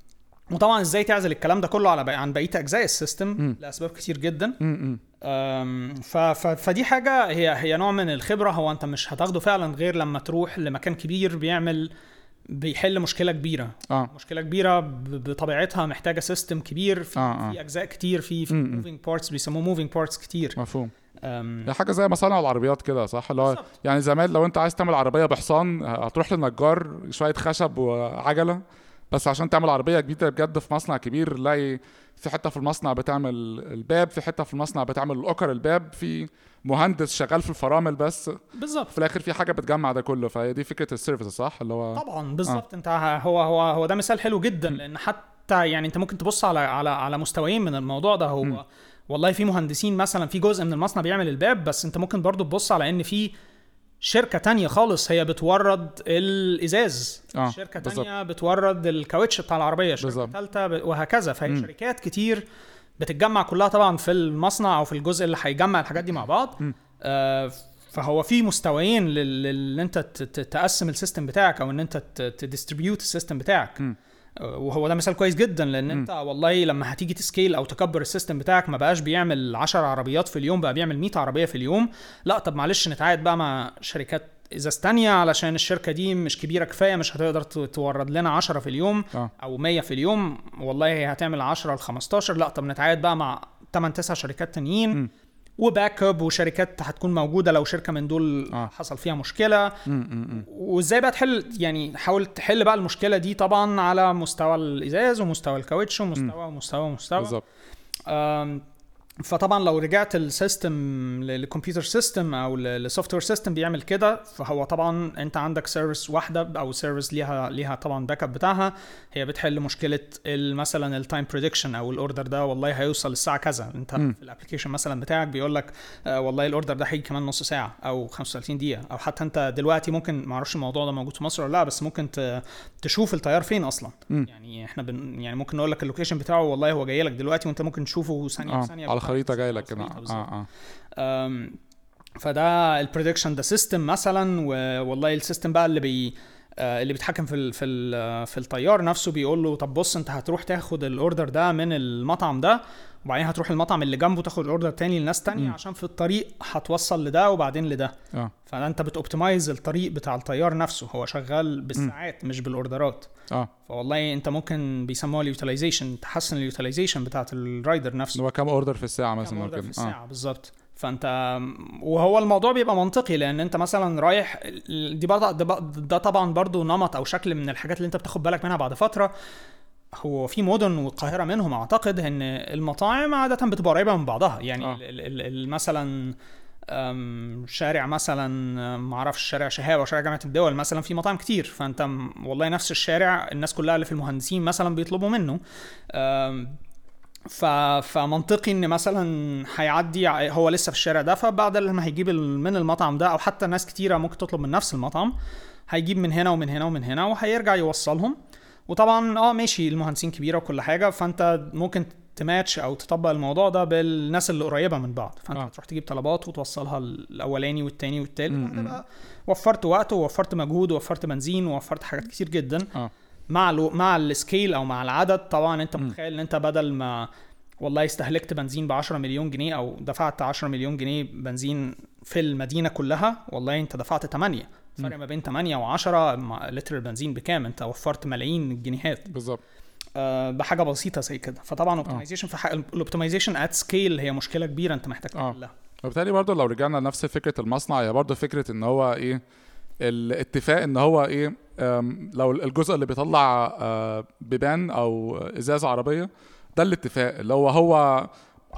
وطبعا إزاي تعزل الكلام ده كله على بقى عن بقية أجزاء. ال system لأسباب كتير جدا. ف ف فدي حاجة هي هي نوع من الخبرة. هو أنت مش هتاخده فعلا غير لما تروح لمكان كبير بيعمل بيحل مشكلة كبيرة آه مشكلة كبيرة بطبيعتها محتاجة system كبير في, آه، آه. في أجزاء كتير في في. moving parts بيسموه moving parts كتير مفهوم هي حاجة زي مصانع العربيات كده صح اللي هو. يعني زمان لو انت عايز تعمل عربية بحصان هتروح للنجار شوية خشب وعجلة بس عشان تعمل عربية جديده بجد في مصنع كبير تلاقي في حتة في المصنع بتعمل الباب في حتة في المصنع بتعمل أوكرة الباب في مهندس شغال في الفرامل بس. بالظبط. في الآخر في حاجة بتجمع ده كله فهي دي فكرة ال service صح؟ اللي هو طبعا بالظبط. انت هو هو هو ده مثال حلو جدا لأن حتى يعني انت ممكن تبص على على على مستويين من الموضوع ده. هو م. والله في مهندسين مثلا في جزء من المصنع بيعمل الباب بس انت ممكن برضو تبص على إن في شركة تانية خالص هي بتورد الإزاز آه، شركة بالظبط. تانية بتورد الكاوتش بتاع العربية شركة بالظبط. تالتة ب... وهكذا فهي م. شركات كتير بتتجمع كلها طبعا في المصنع أو في الجزء اللي هيجمع الحاجات دي مع بعض م. آه فهو في مستويين لل- لل أنت ت- ت- تقسم ال system بتاعك أو إن أنت ت distribute ال system بتاعك م. آه، وهو ده مثال كويس جدا لأن أنت والله لما هتيجي ت scale أو تكبر ال system بتاعك ما بقاش بيعمل 10 عربيات في اليوم بقى بيعمل 100 عربية في اليوم. لا طب معلش نتعاقد بقى مع شركات إزاز تانية علشان الشركة دي مش كبيرة كفاية مش هتقدر تورد لنا 10 في اليوم آه. أو 100 في اليوم. والله هي هتعمل 10 ل 15 لا طب نتعاقد بقى مع 8 9 شركات تانيين. م. و backup وشركات هتكون موجودة لو شركة من دول آه. حصل فيها مشكلة. وازاي بقى تحل يعني حاول تحل بقى المشكلة دي طبعا على مستوى الإزاز ومستوى الكاوتش ومستوى ومستوى ومستوى بالظبط فطبعا لو رجعت ال system لل computer system أو لل software system بيعمل كده فهو طبعا أنت عندك service واحدة أو service ليها ليها طبعا backup بتاعها هي بتحل مشكلة مثلا ال time prediction أو ال order ده والله هيوصل الساعة كذا أنت مم. في ال application مثلا بتاعك بيقول لك آه والله ال order ده هيجي كمان نص ساعة أو 35 دقيقة أو حتى أنت دلوقتي ممكن ما أعرفش الموضوع ده موجود في مصر ولا لأ بس ممكن تشوف الطيار فين أصلا مم. يعني إحنا بن يعني ممكن نقول لك ال location بتاعه والله هو جاي لك دلوقتي وأنت ممكن تشوفه ثانية بثانية على الخريطة جاي لك كده آه. آه أم، فده ال prediction ده system مثلا والله ال system بقى اللي بي آه، اللي بيتحكم في ال في ال في الطيار نفسه بيقول له طب بص انت هتروح تاخد ال order ده من المطعم ده وبعدين هتروح المطعم اللي جنبه تاخد ال order تاني لناس تانية مم. عشان في الطريق هتوصل لده وبعدين لده. آه. فانت بت optimize الطريق بتاع الطيار نفسه. هو شغال بالساعات مش بال orderات آه. فوالله أنت ممكن بيسموها ال utilization تحسن ال utilization بتاعت ال rider نفسه. هو كام order في الساعة كام مثلا أو order في آه. الساعة بالظبط. فأنت وهو الموضوع بيبقى منطقي لأن أنت مثلا رايح دي برضه ده طبعا برضه نمط أو شكل من الحاجات اللي أنت بتاخد بالك منها بعد فترة. هو في مدن والقاهرة منهم أعتقد إن المطاعم عادة بتبقى قريبه من بعضها. يعني آه. ال- ال- ال- مثلا شارع مثلا ما أعرفش شارع شهاب أو شارع جامعة الدول مثلا في مطاعم كتير. فأنت والله نفس الشارع الناس كلها اللي في المهندسين مثلا بيطلبوا منه. ف... فمنطقي إن مثلا هيعدي هو لسه في الشارع ده فبعد لما هيجيب من المطعم ده أو حتى ناس كتيرة ممكن تطلب من نفس المطعم هيجيب من هنا ومن هنا ومن هنا وهيرجع يوصلهم. وطبعا آه ماشي المهندسين كبيرة وكل حاجة فأنت ممكن تماتش أو تطبق الموضوع ده بالناس اللي قريبة من بعض. فأنت آه. هتروح تجيب طلبات وتوصلها الأولاني والتاني والتالت وفرت وقت ووفرت مجهود ووفرت بنزين ووفرت حاجات كتير جدا. آه. مع ألو... مع ال scale أو مع العدد طبعا أنت. متخيل إن أنت بدل ما والله استهلكت بنزين ب 10 مليون جنيه أو دفعت 10 مليون جنيه بنزين في المدينة كلها والله أنت دفعت 8 فرق ما بين 8 و10 لتر البنزين بكام؟ انت وفرت ملايين الجنيهات. بالظبط. آه، بحاجة بسيطة زي كده. فطبعا optimization في ال optimization at scale هي مشكلة كبيرة انت محتاج آه. تحلها وبالتالي برضه لو رجعنا لنفس فكرة المصنع هي برضه فكرة إن هو إيه الاتفاق إن هو إيه لو الجزء اللي بيطلع آه، بيبان أو إزاز عربية ده الاتفاق. اللي هو هو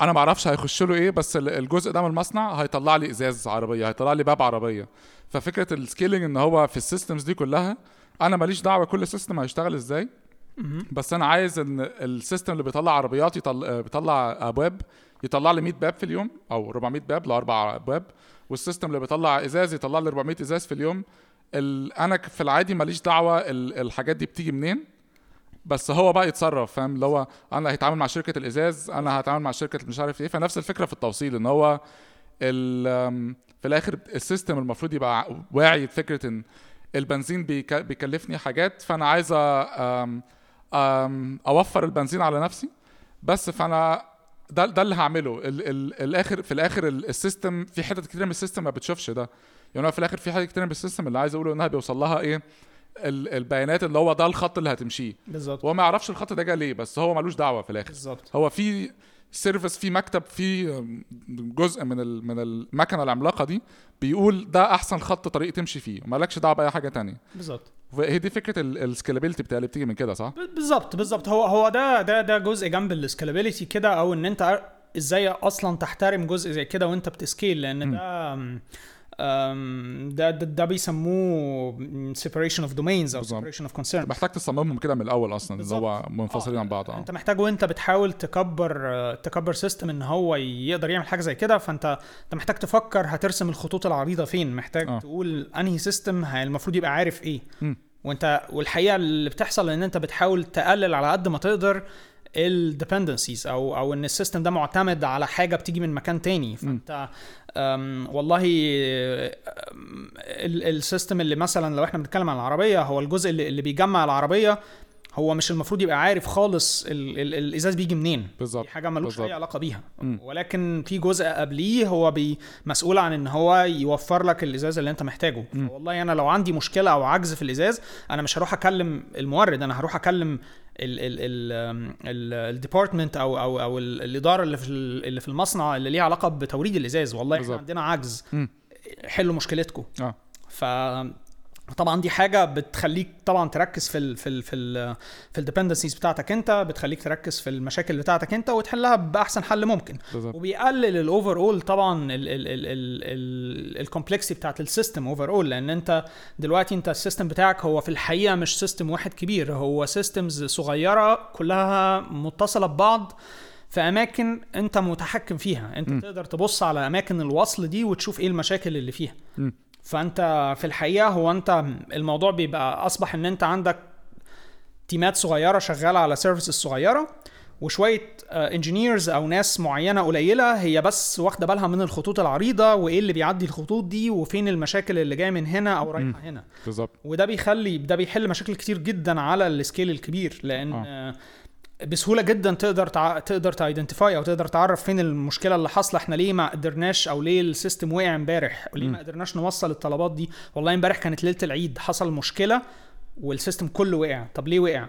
أنا ما أعرفش هيخش له إيه بس ال- الجزء ده من المصنع هيطلع لي ازاز عربية هيطلع لي باب عربية. ففكرة ال scaling ان هو في ال systems دي كلها أنا ماليش دعوة كل system هيشتغل إزاي. بس أنا عايز ان ال system اللي بيطلع عربيات يطلع بيطلع ابواب يطلع لي 100 باب في اليوم أو 400 باب لأربع ابواب وال system اللي بيطلع ازاز يطلع لي 400 ازاز في اليوم. ال... أنا في العادي ماليش دعوة ال... الحاجات دي بتيجي منين. بس هو بقى يتصرف فاهم؟ اللي هو أنا هيتعامل مع شركة الإزاز أنا هتعامل مع شركة مش عارف إيه. فنفس الفكرة في التوصيل إن هو في الآخر ال system المفروض يبقى واعي بفكرة إن البنزين بيك... بيكلفني حاجات فأنا عايز أوفر البنزين على نفسي. بس فأنا ده ده اللي هعمله. ال ال الآخر في الآخر ال- ال system في حتت كتير من ال system ما بتشوفش ده. يعني في الآخر في حاجات كتير من ال system اللي عايز أقوله إنها بيوصل لها إيه؟ البيانات اللي هو ده الخط اللي هتمشيه. بالظبط. هو ما يعرفش الخط ده جه ليه بس هو ملوش دعوة في الآخر. بالظبط. هو في service في مكتب في جزء من من المكنة العملاقة دي بيقول ده أحسن خط طريق تمشي فيه ومالكش دعوة بأي حاجة تانية. بالظبط. هي دي فكرة ال scalability بتاعي اللي بتيجي من كده صح؟ بالظبط بالظبط. هو هو ده ده ده جزء جنب ال scalability كده أو إن أنت إزاي أصلا تحترم جزء زي كده وأنت بت scale لأن ده ده ده, ده بيسموه separation of domains أو separation of concern محتاج تصممهم كده من الأول أصلا اللي هو منفصلين عن بعض آه أنت محتاج وأنت بتحاول تكبر آه، تكبر system إن هو يقدر يعمل حاجة زي كده فانت أنت محتاج تفكر هترسم الخطوط العريضة فين محتاج. أوه. تقول أنهي system المفروض يبقى عارف إيه مم. وانت والحقيقة اللي بتحصل إن أنت بتحاول تقلل على قد ما تقدر ال dependencies أو أو إن ال system ده معتمد على حاجة بتيجي من مكان تاني. فأنت أم والله ال system اللي مثلا لو إحنا بنتكلم عن العربية هو الجزء اللي, اللي بيجمع العربية هو مش المفروض يبقى عارف خالص ال ال الإزاز بيجي منين بالظبط حاجة ملوش. أي علاقة بيها مم. ولكن في جزء قبليه هو بي مسؤول عن إن هو يوفر لك الإزاز اللي أنت محتاجه. والله أنا لو عندي مشكلة أو عجز في الإزاز أنا مش هروح أكلم المورد أنا هروح أكلم ال department أو أو أو ال- الإدارة اللي في ال- اللي في المصنع اللي ليها علاقة بتوريد الإزاز والله إحنا. عندنا عجز. حلوا مشكلتكم آه ف طبعا دي حاجة بتخليك طبعا تركز في ال في ال في ال في ال dependencies بتاعتك انت بتخليك تركز في المشاكل بتاعتك انت وتحلها بأحسن حل ممكن بالظبط وبيقلل ال overall طبعا ال complexity بتاعت ال system overall لأن انت دلوقتي انت ال system بتاعك هو في الحقيقة مش system واحد كبير هو systems صغيرة كلها متصلة ببعض في أماكن انت متحكم فيها انت. م. تقدر تبص على أماكن الوصل دي وتشوف إيه المشاكل اللي فيها م. فانت في الحقيقة هو انت الموضوع بيبقى أصبح إن انت عندك teamات صغيرة شغالة على services صغيرة وشوية engineers أو ناس معينة قليلة هي بس واخدة بالها من الخطوط العريضة وإيه اللي بيعدي الخطوط دي وفين المشاكل اللي جاية من هنا أو رايحة هنا. بالظبط. وده بيخلي ده بيحل مشاكل كتير جدا على ال scale الكبير لأن آه. بسهولة جدا تقدر تع... تقدر ت identify أو تقدر تعرف فين المشكلة اللي حاصلة. إحنا ليه ما قدرناش أو ليه ال system وقع امبارح؟ وليه ما قدرناش نوصل الطلبات دي؟ والله امبارح كانت ليلة العيد حصل مشكلة وال system كله وقع. طب ليه وقع.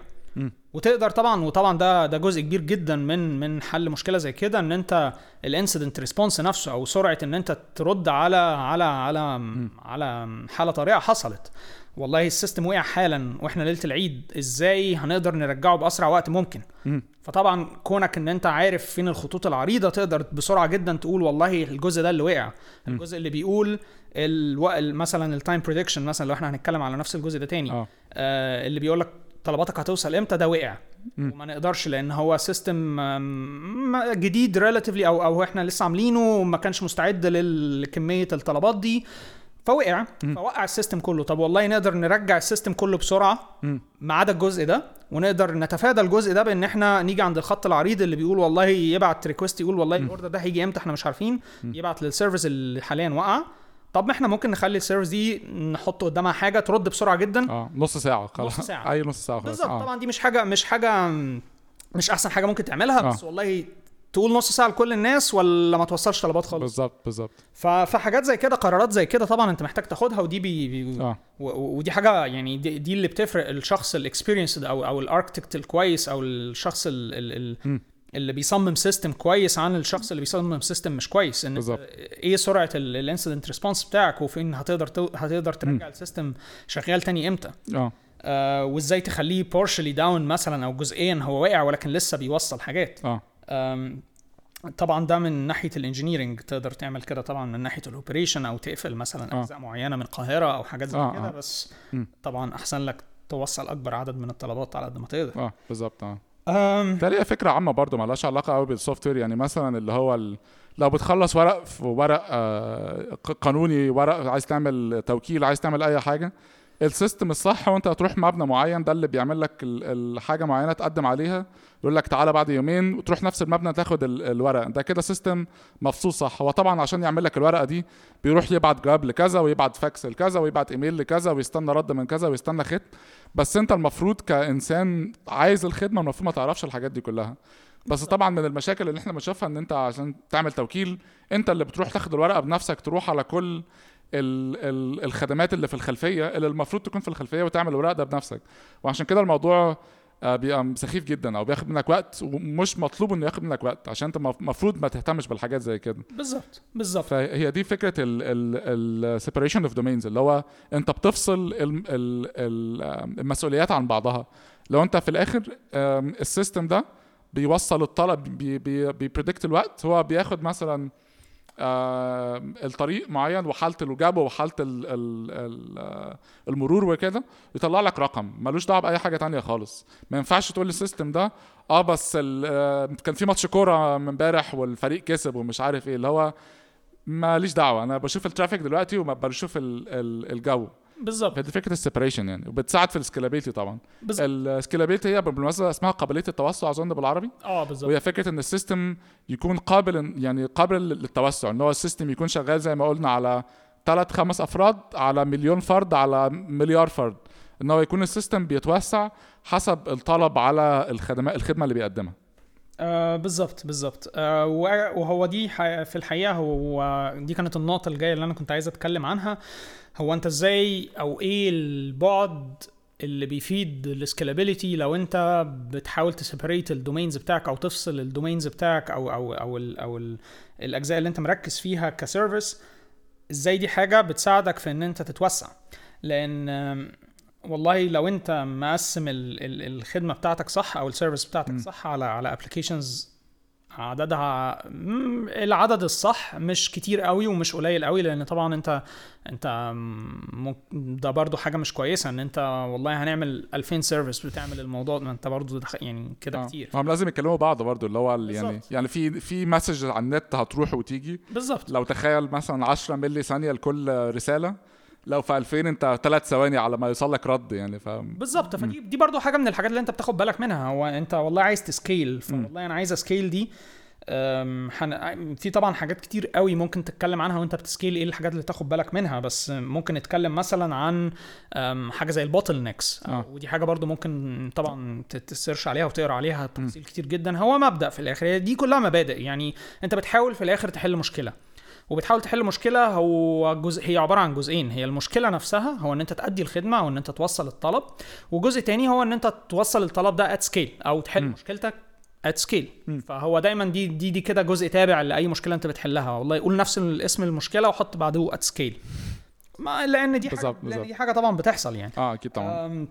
وتقدر طبعا وطبعا ده ده جزء كبير جدا من من حل مشكلة زي كده إن أنت ال incident response نفسه أو سرعة إن أنت ترد على على على على حالة طارئة حصلت. والله ال system وقع حالا وإحنا ليلة العيد إزاي هنقدر نرجعه بأسرع وقت ممكن؟ مم. فطبعا كونك إن أنت عارف فين الخطوط العريضة تقدر بسرعة جدا تقول والله الجزء ده اللي وقع. الجزء اللي بيقول ألو... مثلا ال time prediction مثلا لو إحنا هنتكلم على نفس الجزء ده تاني. آه. آه اللي بيقول لك طلباتك هتوصل إمتى ده وقع. مم. وما نقدرش لأن هو system جديد relatively أو أو إحنا لسه عاملينه وما كانش مستعد لكمية الطلبات دي. فوقع. فوقع ال system كله طب والله نقدر نرجع ال system كله بسرعة. ما عدا الجزء ده ونقدر نتفادى الجزء ده بإن إحنا نيجي عند الخط العريض اللي بيقول والله يبعت request يقول والله ال order ده هيجي إمتى إحنا مش عارفين يبعت لل service اللي حاليا وقع طب ما إحنا ممكن نخلي ال service دي نحط قدامها حاجة ترد بسرعة جدا آه نص ساعة خلاص نص ساعة. أي نص ساعة خلاص بالظبط آه. طبعا دي مش حاجة مش حاجة مش أحسن حاجة ممكن تعملها آه. بس والله تقول نص ساعة لكل الناس ولا ما توصلش طلبات خالص؟ بالظبط بالظبط. فحاجات زي كده قرارات زي كده طبعا انت محتاج تاخدها ودي بي, بي و- ودي حاجة يعني دي, دي اللي بتفرق الشخص ال experienced أو أو ال architect الكويس أو الشخص ال ال م. ال اللي بيصمم system كويس عن الشخص اللي بيصمم system مش كويس. إن بالظبط. إيه سرعة ال incident response بتاعك وفين هتقدر هتقدر ترجع ال system شغال تاني إمتى. آه. آه وإزاي تخليه partially down مثلا أو جزئيا هو واقع ولكن لسه بيوصل حاجات. آه. طبعا ده من ناحية ال engineering تقدر تعمل كده طبعا من ناحية ال operation أو تقفل مثلا آه. أجزاء معينة من القاهرة أو حاجات زي آه، كده آه. بس مم. طبعا أحسن لك توصل أكبر عدد من الطلبات على قد ما تقدر آه بالظبط آه أم فكرة عامة برضو مالهاش علاقة قوي بال software يعني مثلا اللي هو ال... لو بتخلص ورق في ورق آه قانوني ورق عايز تعمل توكيل عايز تعمل أي حاجة ال system الصح وانت هتروح مبنى معين ده اللي بيعمل لك ال- الحاجة معينة تقدم عليها يقول لك تعالى بعد يومين وتروح نفس المبنى تاخد ال- الورق. ده كده system مفصول صح. هو طبعا عشان يعمل لك الورقة دي بيروح يبعت جواب لكذا ويبعت فاكس لكذا ويبعت إيميل لكذا ويستنى رد من كذا ويستنى ختم بس انت المفروض كإنسان عايز الخدمة المفروض ما تعرفش الحاجات دي كلها. بس طبعا من المشاكل اللي إحنا بنشوفها إن انت عشان تعمل توكيل انت اللي بتروح تاخد الورقة بنفسك تروح على كل الخدمات اللي في الخلفية اللي المفروض تكون في الخلفية وتعمل الورق ده بنفسك. وعشان كده الموضوع آه، بيبقى سخيف جدا أو بياخد منك وقت ومش مطلوب إنه ياخد منك وقت عشان أنت المفروض ما تهتمش بالحاجات زي كده. بالظبط بالظبط. فهي دي فكرة ال separation of domains اللي هو أنت بتفصل ال ال ال المسؤوليات عن بعضها. لو أنت في الآخر ال system ده بيوصل الطلب بي بي بي predict الوقت هو بياخد مثلا آم، الطريق معين وحالة الوجبة وحالة ال ال ال آه، المرور وكده يطلع لك رقم. ملوش دعوة بأي حاجة تانية خالص. ما ينفعش تقول لل system ده آه بس آه، كان في ماتش كورة من امبارح والفريق كسب ومش عارف إيه اللي هو ماليش دعوة. أنا بشوف ال traffic دلوقتي وما بشوف ال ال الجو. بالظبط. فدي فكرة ال separation يعني وبتساعد في ال scalability طبعا. بالظبط. ال scalability هي بالمناسبة اسمها قابلية التوسع أظن بالعربي. آه بالظبط. وهي فكرة إن ال system يكون قابل يعني قابل للتوسع إن هو ال system يكون شغال زي ما قلنا على ثلاث خمس أفراد على مليون فرد على مليار فرد. إن هو يكون ال system بيتوسع حسب الطلب على الخدمات الخدمة اللي بيقدمها. آه بالظبط بالظبط. آه وهو دي في الحقيقة هو دي كانت النقطة الجاية اللي أنا كنت عايز أتكلم عنها. هو أنت إزاي أو إيه البعد اللي بيفيد ال scalability لو أنت بتحاول ت separate ال domains بتاعك أو تفصل ال domains بتاعك أو أو أو ال أو ال الأجزاء اللي أنت مركز فيها ك service إزاي دي حاجة بتساعدك في إن أنت تتوسع؟ لأن والله لو انت مقسم ال ال الخدمة بتاعتك صح أو ال service بتاعتك م. صح على على applications عددها العدد الصح مش كتير قوي ومش قليل قوي لأن طبعا انت انت ده برضو حاجة مش كويسة إن انت والله هنعمل 2000 service بتعمل الموضوع ما انت برضو يعني كده آه. كتير هم لازم يكلموا بعض برضو اللي هو يعني. يعني في في message على النت هتروح وتيجي بالظبط لو تخيل مثلا 10 ملي ثانية لكل رسالة لو في 2000 انت ثلاث ثواني على ما يوصل لك رد يعني ف بالظبط. فدي دي برضو حاجة من الحاجات اللي انت بتاخد بالك منها. هو انت والله عايز ت scale فوالله أنا عايز اسكيل دي. حن... في طبعا حاجات كتير قوي ممكن تتكلم عنها وانت بت scale إيه الحاجات اللي تاخد بالك منها. بس ممكن نتكلم مثلا عن حاجة زي ال bottlenecks آه. ودي حاجة برضو ممكن طبعا ت search عليها وتقرأ عليها تفاصيل كتير جدا. هو مبدأ في الآخر دي كلها مبادئ. يعني انت بتحاول في الآخر تحل مشكلة. وبتحاول تحل مشكلة هو جزء هي عبارة عن جزئين هي المشكلة نفسها هو إن أنت تأدي الخدمة أو ان أنت توصل الطلب وجزء تاني هو إن أنت توصل الطلب ده at scale أو تحل م. مشكلتك at scale. فهو دايما دي دي دي كده جزء تابع لأي مشكلة أنت بتحلها والله قول نفس الاسم المشكلة وحط بعده at scale ما لأن دي حاجة لأن بالظبط. دي حاجة طبعا بتحصل يعني آه أكيد طبعا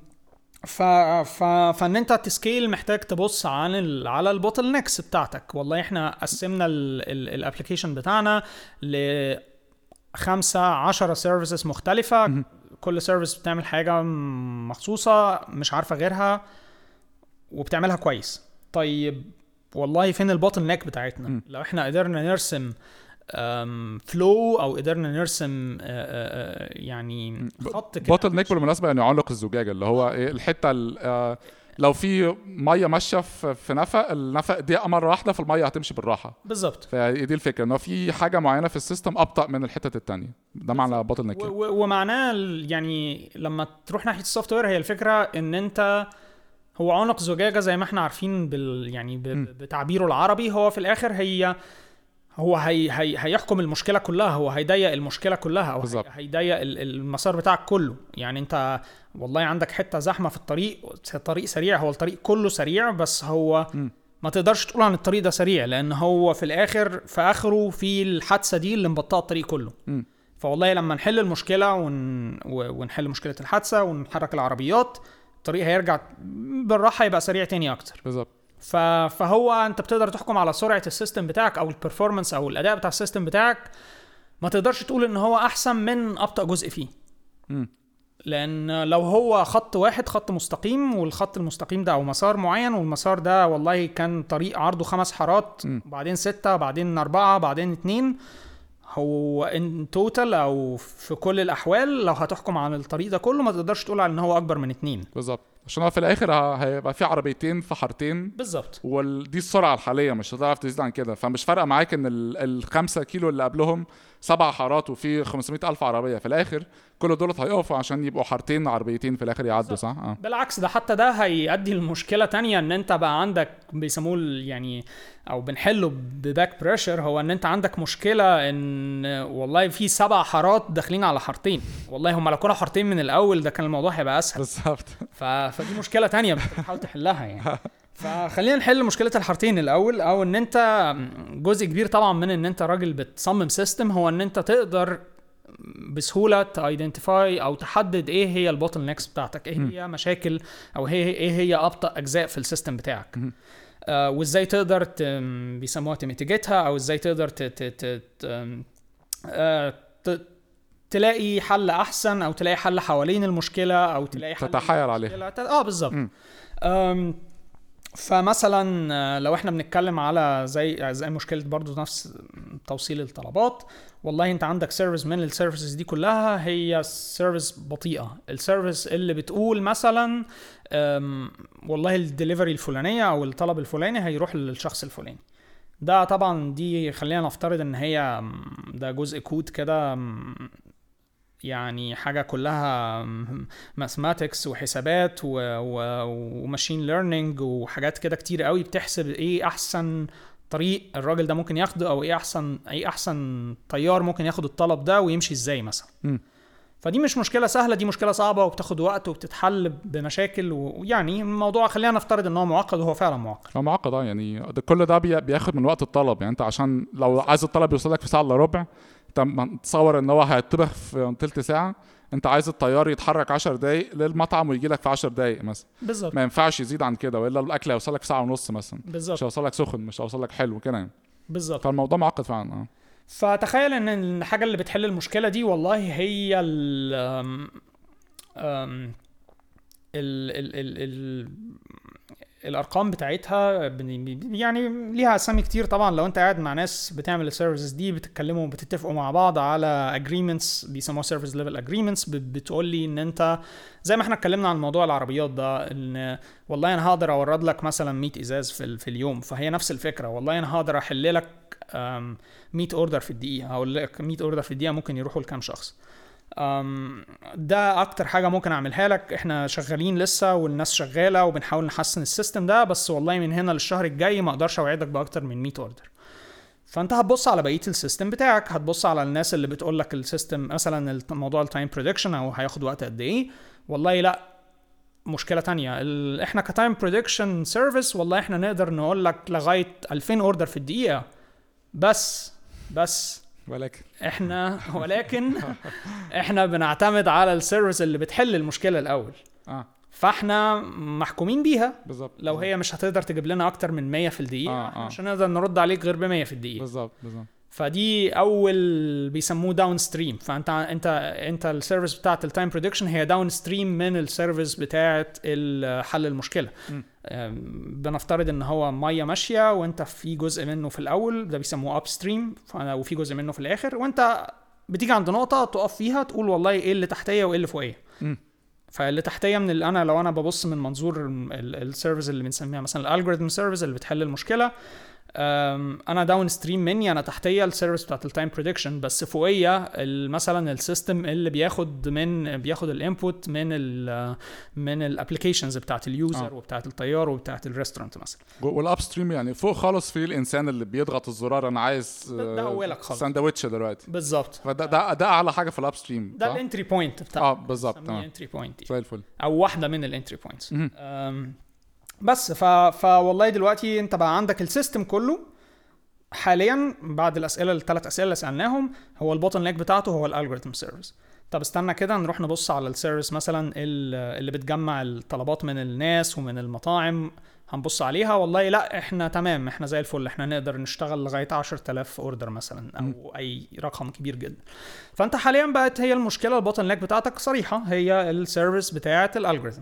ف... ف... فإن أنت ت scale محتاج تبص عن ال... على ال bottlenecks بتاعتك والله إحنا قسمنا ال application بتاعنا ل خمسة عشرة services مختلفة مهم. كل service بتعمل حاجة مخصوصة مش عارفة غيرها وبتعملها كويس طيب والله فين ال bottleneck بتاعتنا مم. لو إحنا قدرنا نرسم flow أو قدرنا نرسم آه، آه، آه، يعني خط كده bottleneck بالمناسبة يعني عنق الزجاجة اللي هو إيه الحتة ال- لو في مية ماشية في في نفق النفق ضيق مرة واحدة فالمية هتمشي بالراحة. بالظبط. فهي دي الفكرة ان هو في حاجة معينة في ال system أبطأ من الحتت التانية. ده معنى bottleneck و- ومعناه يعني لما تروح ناحية السوفت وير هي الفكرة إن أنت هو عنق زجاجة زي ما إحنا عارفين بال يعني. بتعبيره العربي هو في الآخر هي هو هي هي هيحكم المشكلة كلها هو هيضيق المشكلة كلها أو هيضيق ال- المسار بتاعك كله يعني أنت والله عندك حتة زحمة في الطريق طريق سريع هو الطريق كله سريع بس هو م. ما تقدرش تقول عن الطريق ده سريع لأن هو في الآخر في آخره في الحادثة دي اللي مبطئه الطريق كله م. فوالله لما نحل المشكلة ون... ونحل مشكلة الحادثة ونحرك العربيات الطريق هيرجع بالراحة يبقى سريع تاني أكتر بالظبط. فهو انت بتقدر تحكم على سرعة ال system بتاعك أو ال performance أو الاداء بتاع ال system بتاعك ما تقدرش تقول ان هو احسن من ابطأ جزء فيه مم. لأن لو هو خط واحد خط مستقيم والخط المستقيم ده أو مسار معين والمسار ده والله كان طريق عرضه خمس حارات مم. بعدين ستة بعدين أربعة بعدين اتنين هو ان توتال أو في كل الأحوال لو هتحكم عن الطريق ده كله ما تقدرش تقول على ان هو اكبر من اتنين بالظبط عشان هو في الآخر هيبقى في عربيتين في حارتين. بالظبط. ودي السرعة الحالية مش هتعرف تزيد عن كده. فمش فارقة معاك إن ال- الخمسة كيلو اللي قبلهم سبع حارات وفي 500 ألف عربية. في الآخر كل دول هيقفوا عشان يبقوا حارتين عربيتين في الآخر يعدوا صح؟ آه. بالعكس ده حتى ده هيؤدي لمشكلة تانية إن أنت بقى عندك بيسموه يعني أو بنحله ب back pressure هو إن أنت عندك مشكلة إن والله في سبع حارات داخلين على حارتين. والله هم لو كانوا حارتين من الأول ده كان الموضوع هيبقى أسهل. بالظبط. ف... فدي مشكلة تانية بتحاول تحلها يعني. فخلينا نحل مشكلة الحارتين الأول أو إن أنت جزء كبير طبعا من إن أنت راجل بتصمم system هو إن أنت تقدر بسهولة ت identify أو تحدد إيه هي ال bottlenecks بتاعتك إيه هي مشاكل أو هي إيه هي أبطأ أجزاء في ال system بتاعك. آه وإزاي تقدر. بيسموها ت mitigate ها أو إزاي تقدر ت... ت... ت... ت... آه. تلاقي حل أحسن أو تلاقي حل حوالين المشكلة أو تلاقي حل تتحايل عليها. آه بالظبط. فمثلا آه، لو إحنا بنتكلم على زي زي مشكلة برضو نفس توصيل الطلبات والله أنت عندك service من ال services دي كلها هي service بطيئة. ال service اللي بتقول مثلا والله الدليفري الفلانية أو الطلب الفلاني هيروح للشخص الفلاني. ده طبعا دي خلينا نفترض إن هي ده جزء كود كده يعني حاجة كلها mathematics وحسابات و machine learning وحاجات كده كتير قوي بتحسب إيه أحسن طريق الراجل ده ممكن ياخده أو إيه احسن إيه أحسن طيار ممكن ياخد الطلب ده ويمشي إزاي مثلا. مم. فدي مش مشكلة سهلة دي مشكلة صعبة وبتاخد وقت وبتتحل بمشاكل ويعني الموضوع خلينا نفترض إن هو معقد وهو فعلا معقد. هو معقد آه يعني ده كل ده بي- بياخد من وقت الطلب. يعني أنت عشان لو عايز الطلب يوصلك في ساعة إلا ربع انت تصور إن هو هيطبخ في تلت ساعه أنت عايز الطيار يتحرك 10 دقايق للمطعم ويجي لك في 10 دقايق مثلا. بالظبط. ما ينفعش يزيد عن كده وإلا الأكل هيوصلك في ساعة ونص مثلا. مش بالظبط هيوصلك سخن مش هيوصلك حلو كده يعني. بالظبط. فالموضوع معقد فعلا آه. فتخيل إن الحاجة اللي بتحل المشكلة دي والله هي ال ال ال ال الأرقام بتاعتها يعني ليها أسامي كتير طبعا. لو أنت قاعد مع ناس بتعمل ال services دي بتتكلموا بتتفقوا مع بعض على agreements بيسموها service level agreements بتقول لي إن أنت زي ما إحنا اتكلمنا عن موضوع العربيات ده إن والله أنا هقدر أورد لك مثلا 100 إزاز في, في اليوم. فهي نفس الفكرة. والله أنا هقدر أحل لك أم، 100 order في الدقيقة. هقول لك 100 order في الدقيقة ممكن يروحوا لكام شخص. ده أكتر حاجة ممكن أعملها لك. إحنا شغالين لسه والناس شغالة وبنحاول نحسن ال system ده بس والله من هنا للشهر الجاي ما أقدرش أوعدك بأكتر من 100 order فأنت هتبص على بقية ال system بتاعك هتبص على الناس اللي بتقول لك ال system مثلا موضوع ال time prediction أو هياخد وقت قد إيه. والله لأ مشكلة تانية. إحنا ك time prediction service والله إحنا نقدر نقول لك لغاية 2000 order في الدقيقة. بس بس ولكن. إحنا ولكن إحنا بنعتمد على ال service اللي بتحل المشكلة الأول. آه. فإحنا محكومين بيها. بالظبط. لو هي مش هتقدر تجيب لنا أكتر من 100 في الدقيقة آه، آه. مش هنقدر نرد عليك غير ب 100 في الدقيقة. بالظبط بالظبط. فدي أول بيسموه downstream فانت انت أنت ال service بتاعت ال time prediction هي downstream من ال service بتاعت حل المشكلة م. بنفترض إن هو مية ماشية وأنت في جزء منه في الأول ده بيسموه upstream وفي جزء منه في الآخر وأنت بتيجي عند نقطة تقف فيها تقول والله إيه اللي تحتية وإيه اللي فوقية. فاللي تحتية من اللي أنا لو أنا ببص من منظور ال service اللي بنسميها مثلا ال algorithm service اللي بتحل المشكلة أنا downstream مني أنا تحتية ال service بتاعت ال time prediction بس فوقية مثلا ال system اللي بياخد من بياخد ال input من ال من ال applications بتاعت ال user آه. وبتاعت الطيار وبتاعت ال restaurant مثلا. وال upstream يعني فوق خالص في الإنسان اللي بيضغط الزرار أنا عايز آه،. ساندوتش دلوقتي. بالظبط. فده ده, ده أعلى حاجة في ال upstream ده؟ ال entry point بتاع آه بالظبط تمام. entry point زي الفل. أو واحدة من ال entry points. بس ف... فوالله دلوقتي انت بقى عندك ال system كله حاليا بعد الأسئلة الثلاث أسئلة اللي سألناهم هو ال bottleneck بتاعته هو ال algorithm service. طب استنى كده نروح نبص على ال service مثلا ال- اللي بتجمع الطلبات من الناس ومن المطاعم هنبص عليها. والله لا إحنا تمام إحنا زي الفل إحنا نقدر نشتغل لغاية 10000 order مثلا أو أي رقم كبير جدا. فأنت حاليا بقت هي المشكلة ال bottleneck بتاعتك صريحة هي ال service بتاعه ال algorithm.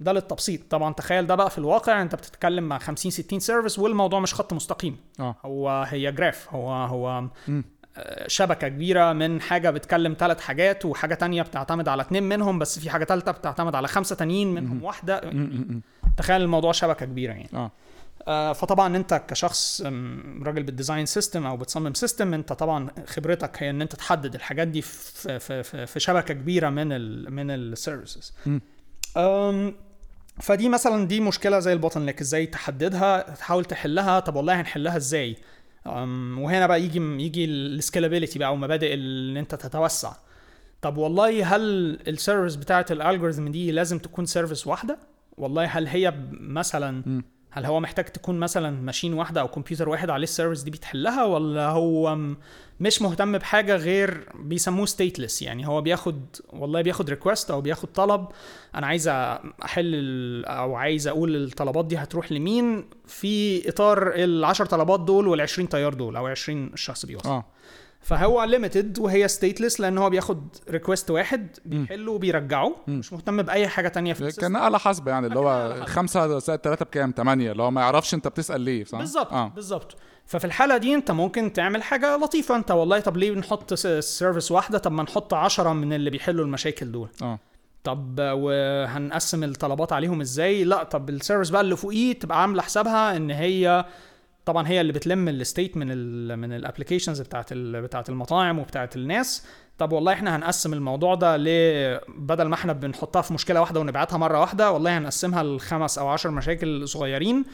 ده للتبسيط. طبعا تخيل ده بقى في الواقع انت بتتكلم مع 50 60 service والموضوع مش خط مستقيم. آه. هو هي graph هو هو. آه، شبكة كبيرة من حاجة بتكلم ثلاث حاجات وحاجة تانية بتعتمد على اتنين منهم بس في حاجة ثالثه بتعتمد على خمسة تانيين منهم واحدة. م- م- م. تخيل الموضوع شبكة كبيرة يعني. آه. آه، فطبعا انت كشخص راجل بت design system أو بتصمم system انت طبعا خبرتك هي ان انت تحدد الحاجات دي في في في, في شبكة كبيرة من ال من ال services م. فدي مثلا دي مشكلة زي ال bottleneck إزاي تحددها تحاول تحلها طب والله هنحلها إزاي؟ وهنا بقى يجي يجي ال scalability بقى ومبادئ إن أنت تتوسع. طب والله هل ال service بتاعت ال algorithm دي لازم تكون service واحدة؟ والله هل هي مثلا. هل هو محتاج تكون مثلا machine واحدة أو كمبيوتر واحد عليه ال service دي بتحلها ولا هو مش مهتم بحاجة غير بيسموه stateless يعني هو بياخد والله بياخد request أو بياخد طلب. أنا عايز أحل ال- أو عايز أقول الطلبات دي هتروح لمين في إطار ال10 طلبات دول وال20 طيار دول أو 20 شخص بيوصل. آه. فهو limited وهي stateless لأن هو بياخد request واحد بيحله وبيرجعه. مش مهتم بأي حاجة تانية في ال system. كان آلة حاسبة يعني اللي هو. خمسة زائد ثلاثة بكام؟ ثمانية اللي هو ما يعرفش أنت بتسأل ليه صح؟ بالظبط آه. بالظبط. ففي الحالة دي انت ممكن تعمل حاجة لطيفة. انت والله طب ليه بنحط service واحدة؟ طب ما نحط عشرة من اللي بيحلوا المشاكل دول. آه. طب وهنقسم الطلبات عليهم إزاي؟ لا طب ال service بقى اللي فوقيه تبقى عاملة حسابها إن هي طبعا هي اللي بتلم ال state من ال من ال applications بتاعت ال بتاعت المطاعم وبتاعت الناس. طب والله إحنا هنقسم الموضوع ده بدل ما إحنا بنحطها في مشكلة واحدة ونبعتها مرة واحدة والله هنقسمها لخمس أو عشر مشاكل صغيرين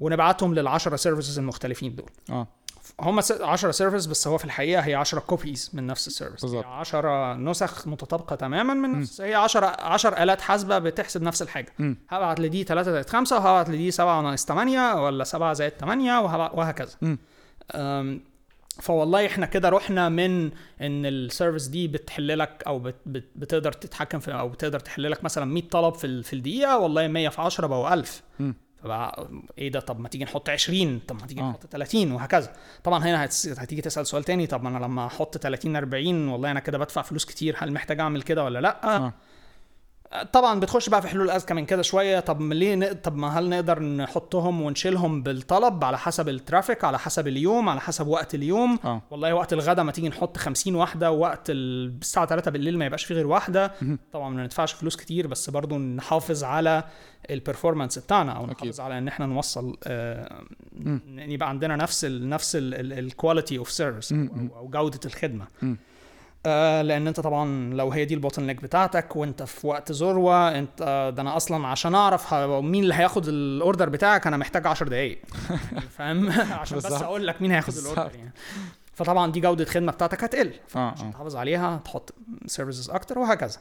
ونبعتهم للعشرة services المختلفين دول. آه. هم 10 service بس هو في الحقيقة هي 10 copies من نفس ال service بالظبط. 10 نسخ متطابقة تماما من نفس هي 10 10 آلات حاسبة بتحسب نفس الحاجة. هبعت لدي 3 زائد 5 وهبعت لدي 7 ناقص 8 ولا 7 زائد 8 وهبعت وهكذا فوالله إحنا كده رحنا من إن السيرفيس دي بتحل لك أو بت بت بتقدر تتحكم في أو بتقدر تحل لك مثلا 100 طلب في ال- في الدقيقة والله 100 في 10 بقوا 1000 مم. فبقى إيه ده طب ما تيجي نحط 20 طب ما تيجي آه. نحط 30 وهكذا طبعا هنا هتيجي تسأل سؤال تاني طب ما أنا لما أحط 30 40 والله أنا كده بدفع فلوس كتير هل محتاج أعمل كده ولا لأ آه. طبعا بتخش بقى في حلول اذكى من كده شوية طب ليه ن... طب ما هل نقدر نحطهم ونشيلهم بالطلب على حسب ال traffic على حسب اليوم على حسب وقت اليوم آه والله وقت الغدا ما تيجي نحط 50 واحدة وقت ال- الساعة 3 بالليل ما يبقاش فيه غير واحدة. طبعا ما ندفعش فلوس كتير بس برضو نحافظ على ال performance بتاعنا أو أكيد. نحافظ على إن إحنا نوصل آه يبقى عندنا نفس ال نفس ال quality of service. أو جودة الخدمة. آه لأن أنت طبعا لو هي دي ال bottleneck بتاعتك وأنت في وقت ذروة أنت آه ده أنا أصلا عشان أعرف مين اللي هياخد ال order بتاعك أنا محتاج 10 دقائق فاهم؟ عشان بس. أقول لك مين هياخد. ال order يعني. فطبعا دي جودة الخدمه بتاعتك هتقل. عشان آه. تحافظ عليها تحط services أكتر وهكذا.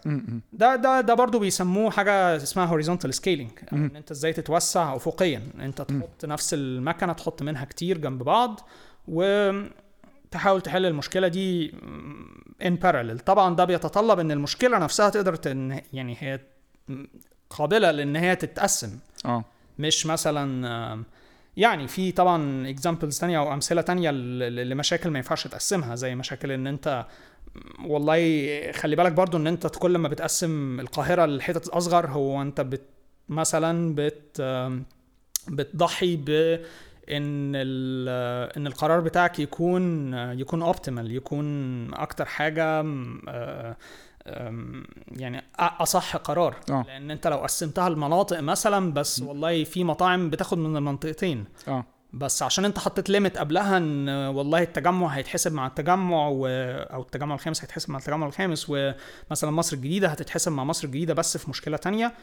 ده ده ده برضه بيسموه حاجة اسمها horizontal scaling. إن أنت إزاي تتوسع افقيا أنت تحط نفس المكنة تحط منها كتير جنب بعض وتحاول تحل المشكلة دي in parallel طبعا ده بيتطلب إن المشكلة نفسها تقدر تن... يعني هي قابلة لإن هي تتقسم. آه. مش مثلا يعني في طبعا examples تانية أو أمثلة تانية لمشاكل ما ينفعش تقسمها زي مشاكل إن أنت والله خلي بالك برضو إن أنت كل ما بتقسم القاهرة لحتت أصغر هو أنت بت مثلا بت بتضحي ب إن ال- إن القرار بتاعك يكون يكون optimal يكون أكتر حاجة آه، يعني أصح قرار. آه. لأن أنت لو قسمتها لمناطق مثلا بس والله في مطاعم بتاخد من المنطقتين. آه. بس عشان أنت حطيت limit قبلها إن والله التجمع هيتحسب مع التجمع و... أو التجمع الخامس هيتحسب مع التجمع الخامس ومثلا مصر الجديدة هتتحسب مع مصر الجديدة بس في مشكلة تانية.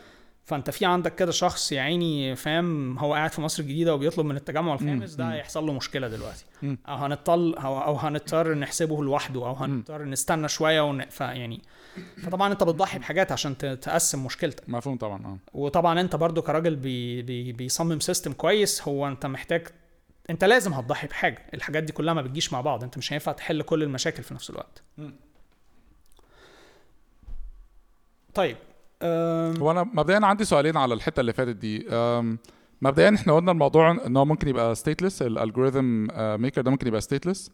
فانت في عندك كده شخص يا عيني فاهم هو قاعد في مصر الجديدة وبيطلب من التجمع الخامس ده. هيحصل له مشكلة دلوقتي مم. أو هنضطر أو هنضطر نحسبه لوحده أو هنضطر نستنى شوية ون... فيعني فطبعا أنت بتضحي بحاجات عشان تقسم مشكلتك مفهوم طبعا آه وطبعا أنت برضو كراجل بي بي بيصمم system كويس هو أنت محتاج أنت لازم هتضحي بحاجة الحاجات دي كلها ما بتجيش مع بعض أنت مش هينفع تحل كل المشاكل في نفس الوقت مم. طيب. هو أنا مبدئيا عندي سؤالين على الحتة اللي فاتت دي. مبدئيا إحنا قلنا الموضوع إن هو ممكن يبقى stateless ال algorithm maker ده ممكن يبقى stateless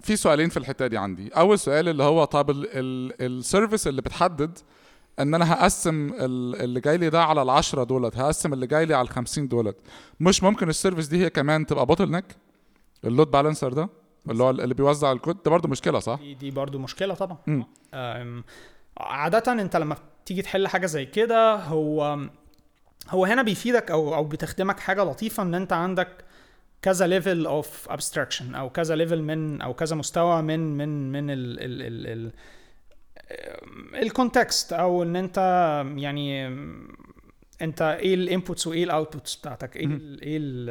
في سؤالين في الحتة دي عندي. أول سؤال اللي هو طب ال service اللي بتحدد إن أنا هقسم ال- اللي جاي لي ده على ال 10 دولت هقسم اللي جاي لي على ال 50 دولت. مش ممكن ال service دي هي كمان تبقى bottleneck ال load balancer ده اللي هو اللي بيوزع ال load؟ ده برضه مشكلة صح؟ دي, دي برضو مشكلة طبعا. عادة انت لما تيجي تحل حاجة زي كده هو هو هنا بيفيدك أو أو بتخدمك حاجة لطيفة إن أنت عندك كذا level of abstraction أو كذا level من أو كذا مستوى من من من ال ال ال ال ال context أو إن أنت يعني أنت إيه ال inputs وإيه ال outputs بتاعتك إيه ال إيه ال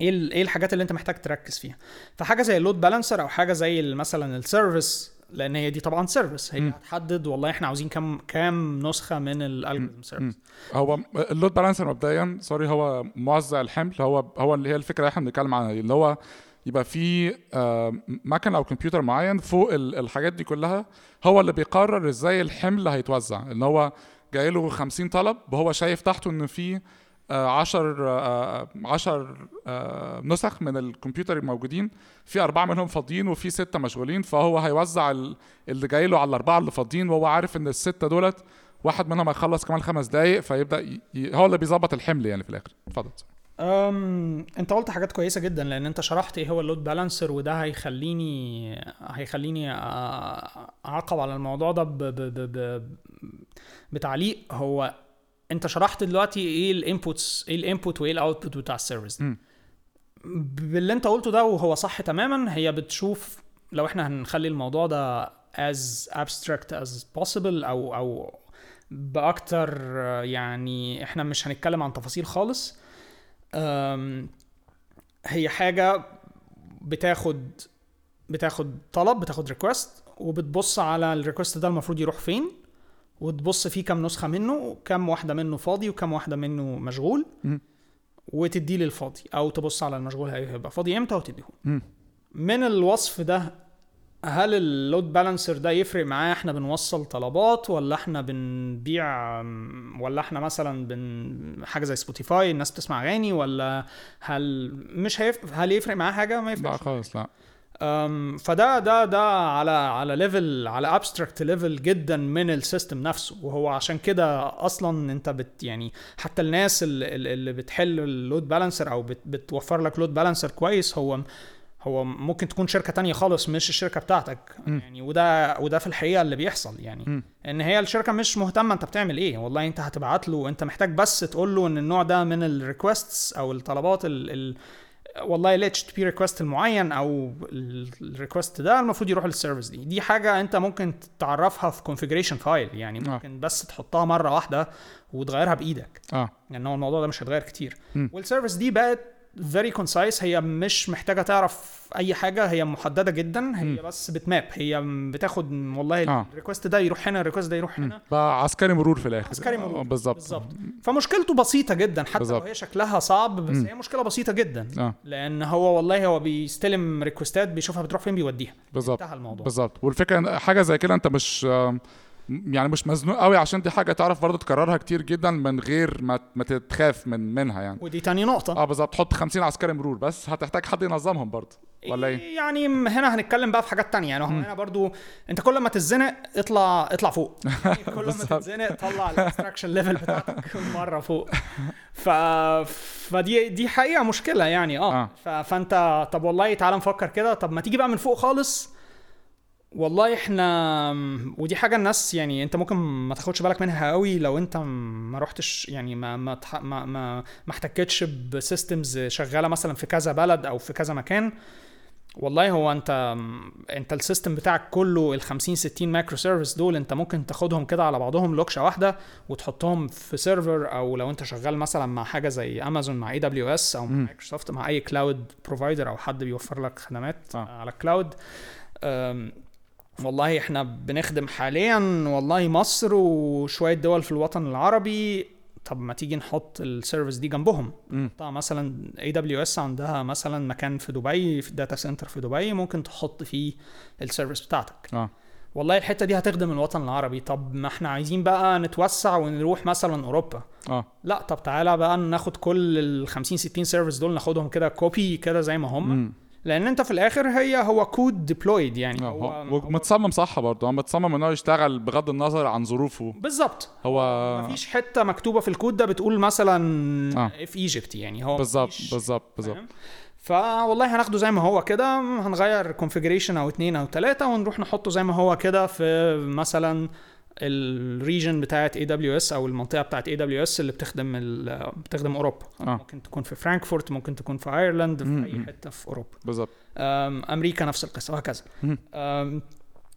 إيه إيه الحاجات اللي أنت محتاج تركز فيها. فحاجة زي ال load balancer أو حاجة زي مثلا ال service لأن هي دي طبعا service هي مم. هتحدد والله إحنا عاوزين كام كام نسخة من ال algorithm service هو ال load balancer مبدئيا sorry هو موزع الحمل. هو هو اللي هي الفكرة اللي إحنا بنتكلم عنها اللي هو يبقى في آه، مكن أو كمبيوتر معين فوق ال- الحاجات دي كلها هو اللي بيقرر إزاي الحمل هيتوزع. ان هو جاي له 50 طلب وهو شايف تحته إن في 10 10 نسخ من الكمبيوتر الموجودين في أربعة منهم فاضيين وفي ستة مشغولين فهو هيوزع ال- اللي جاي له على الأربعة اللي فاضيين وهو عارف إن الستة دولت واحد منهم هيخلص كمان خمس دقايق فيبدأ ي... هو اللي بيظبط الحمل يعني في الآخر. اتفضل. أم أنت قلت حاجات كويسة جدا لأن أنت شرحت إيه هو اللود بالانسر وده هيخليني هيخليني أعقب على الموضوع ده ب... ب... ب... ب... بتعليق. هو انت شرحت دلوقتي إيه ال inputs إيه ال input وايه ال output بتاع ال service. باللي انت قلته ده وهو صح تماما هي بتشوف لو إحنا هنخلي الموضوع ده as abstract as possible أو أو بأكتر يعني إحنا مش هنتكلم عن تفاصيل خالص. هي حاجة بتاخد بتاخد طلب بتاخد request وبتبص على ال request ده المفروض يروح فين. وتبص فيه كام نسخة منه كام واحدة منه فاضي وكام واحدة منه مشغول مم. وتدي لي الفاضي أو تبص على المشغول هيبقى فاضي إمتى وتديه مم. من الوصف ده هل ال load balancer ده يفرق معاه إحنا بنوصل طلبات ولا إحنا بنبيع ولا إحنا مثلا بن حاجة زي سبوتيفاي الناس بتسمع أغاني ولا هل مش هيف... هل يفرق معاه حاجة ما لا يفرقش خالص لا فده ده ده على على level على abstract level جدا من ال system نفسه وهو عشان كده أصلا أنت بت يعني حتى الناس اللي, اللي بتحل ال load balancer أو بت بتوفر لك load balancer كويس هو هو ممكن تكون شركة تانية خالص مش الشركة بتاعتك م. يعني وده وده في الحقيقة اللي بيحصل يعني م. إن هي الشركة مش مهتمة أنت بتعمل إيه والله أنت هتبعت له أنت محتاج بس تقول له إن النوع ده من ال requests أو الطلبات ال ال والله ال HTTP request المعين أو ال request ده المفروض يروح لل service دي دي حاجة أنت ممكن تعرفها في configuration file يعني آه. ممكن بس تحطها مرة واحدة وتغيرها بإيدك آه لأن هو الموضوع ده مش هيتغير كتير م. وال service دي بقت very concise. هي مش محتاجة تعرف أي حاجة. هي محددة جدا. هي م. بس بت map. هي بتاخد والله آه. ال request ده يروح هنا ال request ده يروح هنا. بقى عسكري مرور في الآخر. عسكري مرور. آه، بالظبط. بالظبط. فمشكلته بسيطة جدا. حتى بالظبط. لو هي شكلها صعب بس م. هي مشكلة بسيطة جدا. آه. لأن هو والله هو بيستلم request ات بيشوفها بتروح فين بيوديها. بالظبط. انتهى الموضوع. بالظبط. والفكرة حاجة زي كده أنت مش يعني مش مزنوق قوي عشان دي حاجة تعرف برضه تكررها كتير جدا من غير ما ما تتخاف من منها يعني. ودي تاني نقطة. آه بالظبط. تحط 50 عسكري مرور بس. هتحتاج حد ينظمهم برضه. ولا إيه؟ يعني هنا هنتكلم بقى في حاجات تانية. يعني هنا برضو انت كل ما تتزنق اطلع اطلع فوق. يعني كل ما. تتزنق طلع ال abstraction level بتاعتك مرة فوق. ف فدي دي حقيقة مشكلة يعني. آه, آه. ف... فانت طب والله تعالى نفكر كده. طب ما تيجي بقى من فوق خالص. والله إحنا ودي حاجة الناس يعني انت ممكن ما تاخدش بالك منها قوي لو انت ما رحتش يعني ما ما ما ما, ما احتكتش ب systems شغالة مثلا في كذا بلد أو في كذا مكان والله هو انت انت ال system بتاعك كله ال 50 60 microservice دول انت ممكن تاخدهم كده على بعضهم لوكشة واحدة وتحطهم في server أو لو انت شغال مثلا مع حاجة زي امازون مع AWS أو مع. مايكروسوفت مع أي cloud provider أو حد بيوفر لك خدمات آه. على ال cloud والله إحنا بنخدم حاليا والله مصر وشوية دول في الوطن العربي. طب ما تيجي نحط ال service دي جنبهم. طبعا مثلا AWS عندها مثلا مكان في دبي في data center في دبي ممكن تحط فيه ال service بتاعتك. آه. والله الحتة دي هتخدم الوطن العربي. طب ما إحنا عايزين بقى نتوسع ونروح مثلا أوروبا. آه. لا طب تعالى بقى ناخد كل ال 50 60 service دول ناخدهم كده copy كده زي ما هم. مم. لأن انت في الآخر هي هو code deployed يعني. آه، هو, هو ومتصمم صح برضه. هو متصمم ان هو يشتغل بغض النظر عن ظروفه. بالظبط. هو مفيش حتة مكتوبة في الكود ده بتقول مثلا آه. في Egypt يعني. هو بالظبط بالظبط بالظبط؟ فوالله هناخده زي ما هو كده. هنغير configuration أو اتنين أو تلاتة ونروح نحطه زي ما هو كده في مثلا ال region بتاعت AWS أو المنطقة بتاعت AWS اللي بتخدم بتخدم أوروبا. آه. ممكن تكون في فرانكفورت ممكن تكون في أيرلند في مم، أي. حتة في أوروبا. بالظبط. أمريكا نفس القصة وهكذا.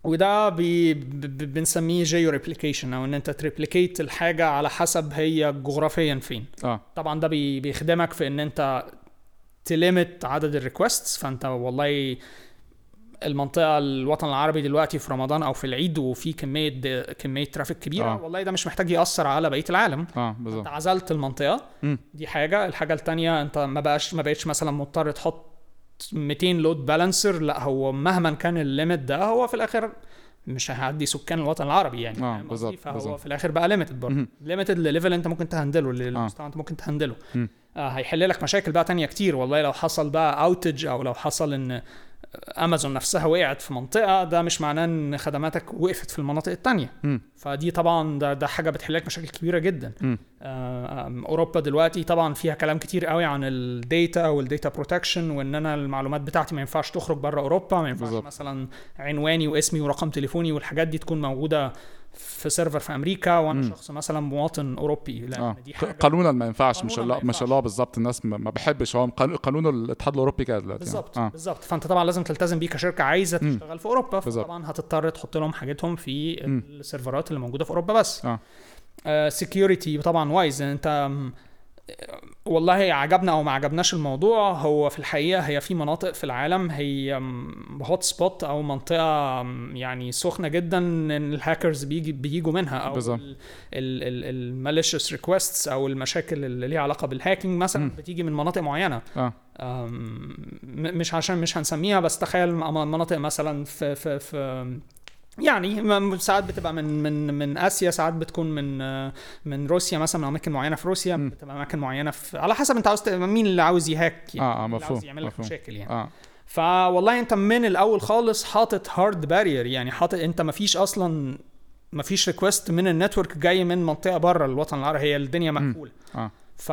وده بي بنسميه geo replication أو إن أنت ت replicate الحاجة على حسب هي جغرافيا فين. آه. طبعا ده بي- بيخدمك في إن أنت ت limit عدد ال requests فأنت والله المنطقة الوطن العربي دلوقتي في رمضان أو في العيد وفي كمية كمية traffic كبيرة آه. آه. والله ده مش محتاج يأثر على بقية العالم آه أنت بالظبط عزلت المنطقة مم. دي حاجة الحاجة التانية أنت ما بقاش ما بقتش مثلا مضطر تحط 200 load balancer لا هو مهما كان ال limit ده هو في الآخر مش هيعدي سكان الوطن العربي يعني آه، قصدي؟ بالظبط، فهو بالظبط. في الآخر بقى limited برضه. limited لل level أنت ممكن ت handle له للمستوى أنت ممكن ت handle له. آه هيحل لك مشاكل بقى تانية كتير والله لو حصل بقى outage أو لو حصل إن امازون نفسها وقعت في منطقة ده مش معناه إن خدماتك وقفت في المناطق التانية مم. فدي طبعا ده, ده حاجة بتحل لك مشاكل كبيرة جدا أوروبا دلوقتي طبعا فيها كلام كتير قوي عن ال data وال data protection وإن أنا المعلومات بتاعتي ما ينفعش تخرج بره أوروبا ما ينفعش. مثلا عنواني واسمي ورقم تليفوني والحاجات دي تكون موجودة في server في أمريكا وأنا مم. شخص مثلا مواطن أوروبي لأن آه دي ق- حاجة قانونا ما ينفعش مش الله ما مش. الله بالظبط الناس ما بحبش هو قانون- الاتحاد الأوروبي كده دلوقتي يعني. بالظبط آه بالظبط فأنت طبعا لازم تلتزم بيه كشركة عايزة. تشتغل في أوروبا. فطبعا هتضطر تحط لهم حاجتهم في مم. ال server ات اللي موجودة في أوروبا بس آه security طبعا wise أنت م، والله عجبنا أو ما عجبناش الموضوع هو في الحقيقة هي في مناطق في العالم هي hot spot أو منطقة م، يعني سخنة جدا إن الهاكرز بيجي بيجوا منها أو بالظبط. ال malicious requests أو المشاكل اللي ليها علاقة بال hacking مثلا مم. بتيجي من مناطق معينة م- مش عشان مش هنسميها بس تخيل م- مناطق مثلا في في في يعني م- ساعات بتبقى من من من آسيا ساعات بتكون من آه، من روسيا مثلا من أماكن معينة في روسيا مم. بتبقى أماكن معينة في على حسب أنت عاوز مين اللي عاوز ي hack يعني آه آه مفهوم عاوز يعمل لك مشاكل يعني. آه. فوالله أنت من الأول خالص حاطط hard barrier يعني حاطط أنت مفيش أصلا مفيش request من ال network جاي من منطقة بره الوطن العربي هي الدنيا مقفولة. آه. ف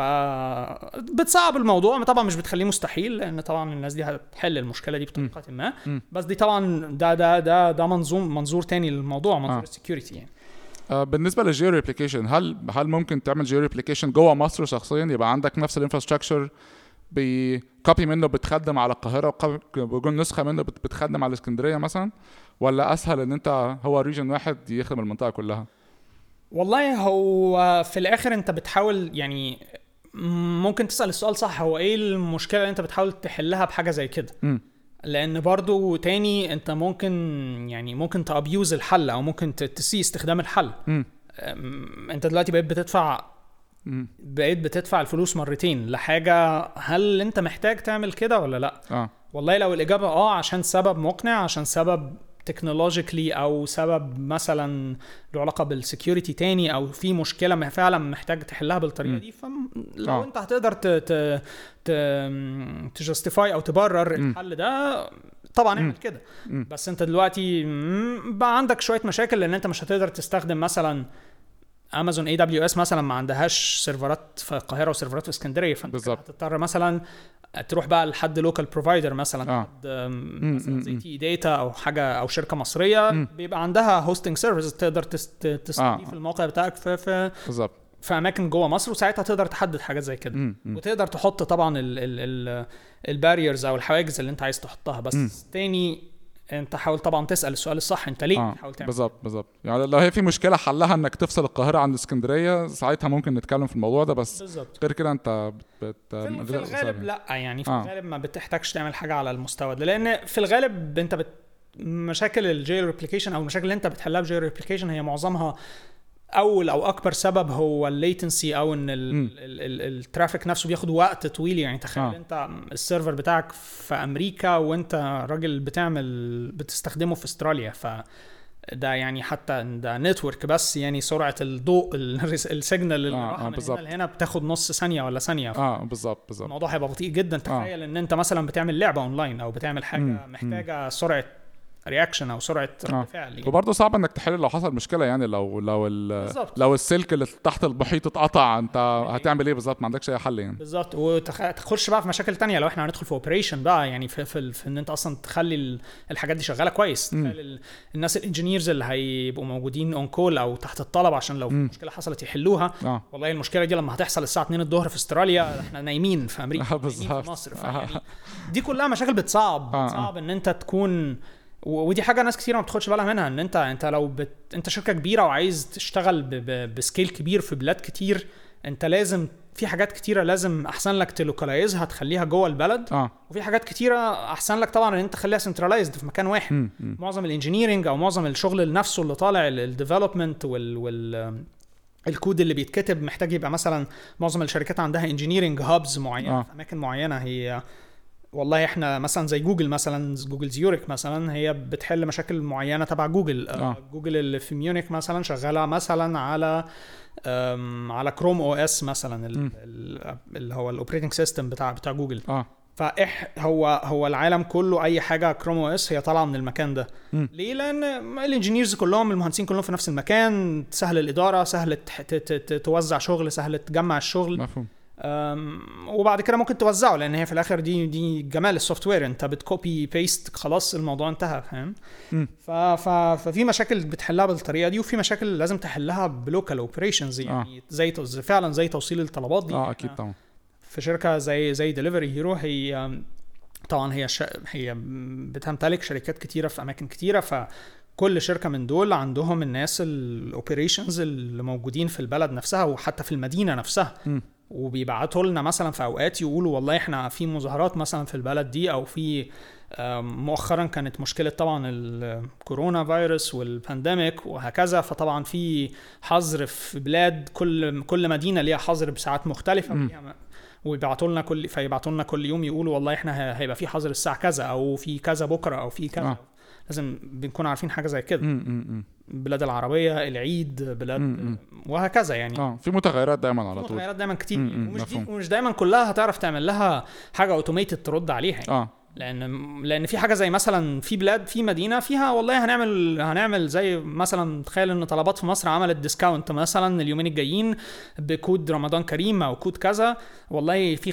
بتصعب الموضوع. طبعا مش بتخليه مستحيل لأن طبعا الناس دي هتحل المشكلة دي بطريقة ما. بس دي طبعا ده ده ده ده منظور منظور تاني للموضوع منظور آه. ال security يعني. آه، بالنسبة لل geo replication هل هل ممكن تعمل geo replication جوه مصر شخصيا؟ يبقى عندك نفس ال infrastructure ب copy منه بتخدم على القاهرة وجون نسخة منه بت- بتخدم على اسكندرية مثلا؟ ولا أسهل إن أنت هو region واحد يخدم المنطقة كلها؟ والله هو في الآخر أنت بتحاول يعني ممكن تسأل السؤال صح هو إيه المشكلة اللي أنت بتحاول تحلها بحاجة زي كده؟ امم لأن برضو تاني أنت ممكن يعني ممكن ت abuse الحل أو ممكن تسيء استخدام الحل. أم، أنت دلوقتي بقيت بتدفع بقيت بتدفع الفلوس مرتين لحاجة هل أنت محتاج تعمل كده ولا لأ؟ آه. والله لو الإجابة آه عشان سبب مقنع عشان سبب technologically أو سبب مثلا له علاقة بال security تاني أو في مشكلة ما فعلا محتاج تحلها بالطريقة مم. دي فلو آه. أنت هتقدر ت ت ت ت justify أو تبرر مم. الحل ده طبعا اعمل. كده. بس أنت دلوقتي بقى عندك شوية مشاكل لأن أنت مش هتقدر تستخدم مثلا امازون AWS مثلا ما عندهاش server ات في القاهرة و server ات في اسكندرية فأنت. هتضطر مثلا تروح بقى لحد local provider مثلا آه. مثلا زي. تي داتا أو حاجة أو شركة مصرية مم. بيبقى عندها hosting service تقدر تست- تستضيف آه. الموقع بتاعك في في بالظبط في أماكن جوه مصر وساعتها تقدر تحدد حاجات زي كده. وتقدر تحط طبعا ال ال ال ال barriers أو الحواجز اللي أنت عايز تحطها بس مم. تاني انت حاول طبعا تسأل السؤال الصح انت ليه آه بتحاول تعمل بالظبط بالظبط يعني لو هي في مشكلة حلها إنك تفصل القاهرة عن اسكندرية ساعتها ممكن نتكلم في الموضوع ده بس بالظبط غير كده انت بت. في, في الغالب أسامي. لأ يعني في آه. الغالب ما بتحتاجش تعمل حاجة على المستوى ده لأن في الغالب انت بت مشاكل ال geo replication أو المشاكل اللي انت بتحلها ب geo replication هي معظمها أول أو أكبر سبب هو ال latency أو إن. ال traffic نفسه بياخد وقت طويل يعني تخيل آه. آه. أنت ال server بتاعك في أمريكا وأنت راجل بتعمل بتستخدمه في أستراليا ف ده يعني حتى ده network بس يعني سرعة الضوء ال- ال signal اللي آه، راح آه، من. هنا لهنا بتاخد نص ثانية ولا ثانية آه بالظبط بالظبط الموضوع هيبقى بطيء جدا تخيل إن أنت مثلا بتعمل لعبة اونلاين أو بتعمل حاجة محتاجة سرعة reaction أو سرعة آه. رد فعل يعني. وبرضه صعب إنك تحل لو حصل مشكلة يعني لو لو لو السلك اللي تحت المحيط اتقطع أنت هتعمل إيه بالظبط ما عندكش أي حل يعني بالظبط وتخش بقى في مشاكل تانية لو إحنا هندخل في operation بقى يعني في, في, في إن أنت أصلا تخلي ال- الحاجات دي شغالة كويس ال- الناس ال engineers اللي هيبقوا موجودين on call أو تحت الطلب عشان لو مم. مشكلة حصلت يحلوها آه والله المشكلة دي لما هتحصل الساعة 2 الظهر في استراليا إحنا نايمين في أمريكا آه، بالظبط. في مصر آه. دي كلها مشاكل بتصعب آه، آه. بتصعب إن أنت تكون ودي حاجة ناس كتير ما بتاخدش بالها منها إن انت أنت لو بت... أنت شركة كبيرة وعايز تشتغل ب... ب... ب scale كبير في بلاد كتير أنت لازم في حاجات كتيرة لازم أحسن لك ت localize ها تخليها جوه البلد آه وفي حاجات كتيرة أحسن لك طبعا إن أنت تخليها centralized في مكان واحد مم،. معظم ال engineering أو معظم الشغل نفسه اللي طالع ال development وال وال الكود اللي بيتكتب محتاج يبقى مثلا معظم الشركات عندها engineering hubs معينة آه. آه. في أماكن معينة هي والله إحنا مثلا زي جوجل مثلا جوجل زيوريك مثلا هي بتحل مشاكل معينة تبع جوجل آه. آه. جوجل اللي في ميونخ مثلا شغالة مثلا على على Chrome OS مثلا ال- مم. ال- اللي هو ال operating system بتاع بتاع جوجل آه فإح هو هو العالم كله أي حاجة Chrome OS هي طالعة من المكان ده مم. ليه لأن ال engineers كلهم المهندسين كلهم في نفس المكان سهل الإدارة سهل توزع شغل سهل تجمع الشغل مفهوم وبعد كده ممكن توزعه لأن هي في الآخر دي دي جمال ال software أنت بت copy paste خلاص الموضوع انتهى فاهم. ف ف ففي مشاكل بتحلها بالطريقة دي وفي مشاكل لازم تحلها ب local operations يعني زي توز- فعلا زي توصيل الطلبات دي. آه أكيد طبعا. في شركة زي زي Delivery Hero هي طبعا هي ش... هي بتمتلك شركات كتيرة في أماكن كتيرة فكل شركة من دول عندهم الناس ال operations اللي موجودين في البلد نفسها وحتى في المدينة نفسها. مم. وبيبعتوا لنا مثلا في أوقات يقولوا والله إحنا في مظاهرات مثلا في البلد دي أو في مؤخرا كانت مشكلة طبعا الكورونا فيروس وال pandemic وهكذا. فطبعا في حظر في بلاد كل كل مدينة ليها حظر بساعات مختلفة. ويبعتوا لنا كل فيبعتوا لنا كل يوم يقولوا والله إحنا هيبقى في حظر الساعة كذا أو في كذا بكرة أو في كذا. آه. لازم بنكون عارفين حاجة زي كده. بلاد العربية العيد بلاد مم، وهكذا يعني آه في متغيرات دايما على طول متغيرات دايما كتير م- م، ومش دي. ومش دايما كلها هتعرف تعمل لها حاجة automated ترد عليها يعني. آه لأن لأن في حاجة زي مثلا في بلاد في مدينة فيها والله هنعمل هنعمل زي مثلا تخيل إن طلبات في مصر عملت discount مثلا اليومين الجايين بكود رمضان كريم أو كود كذا والله في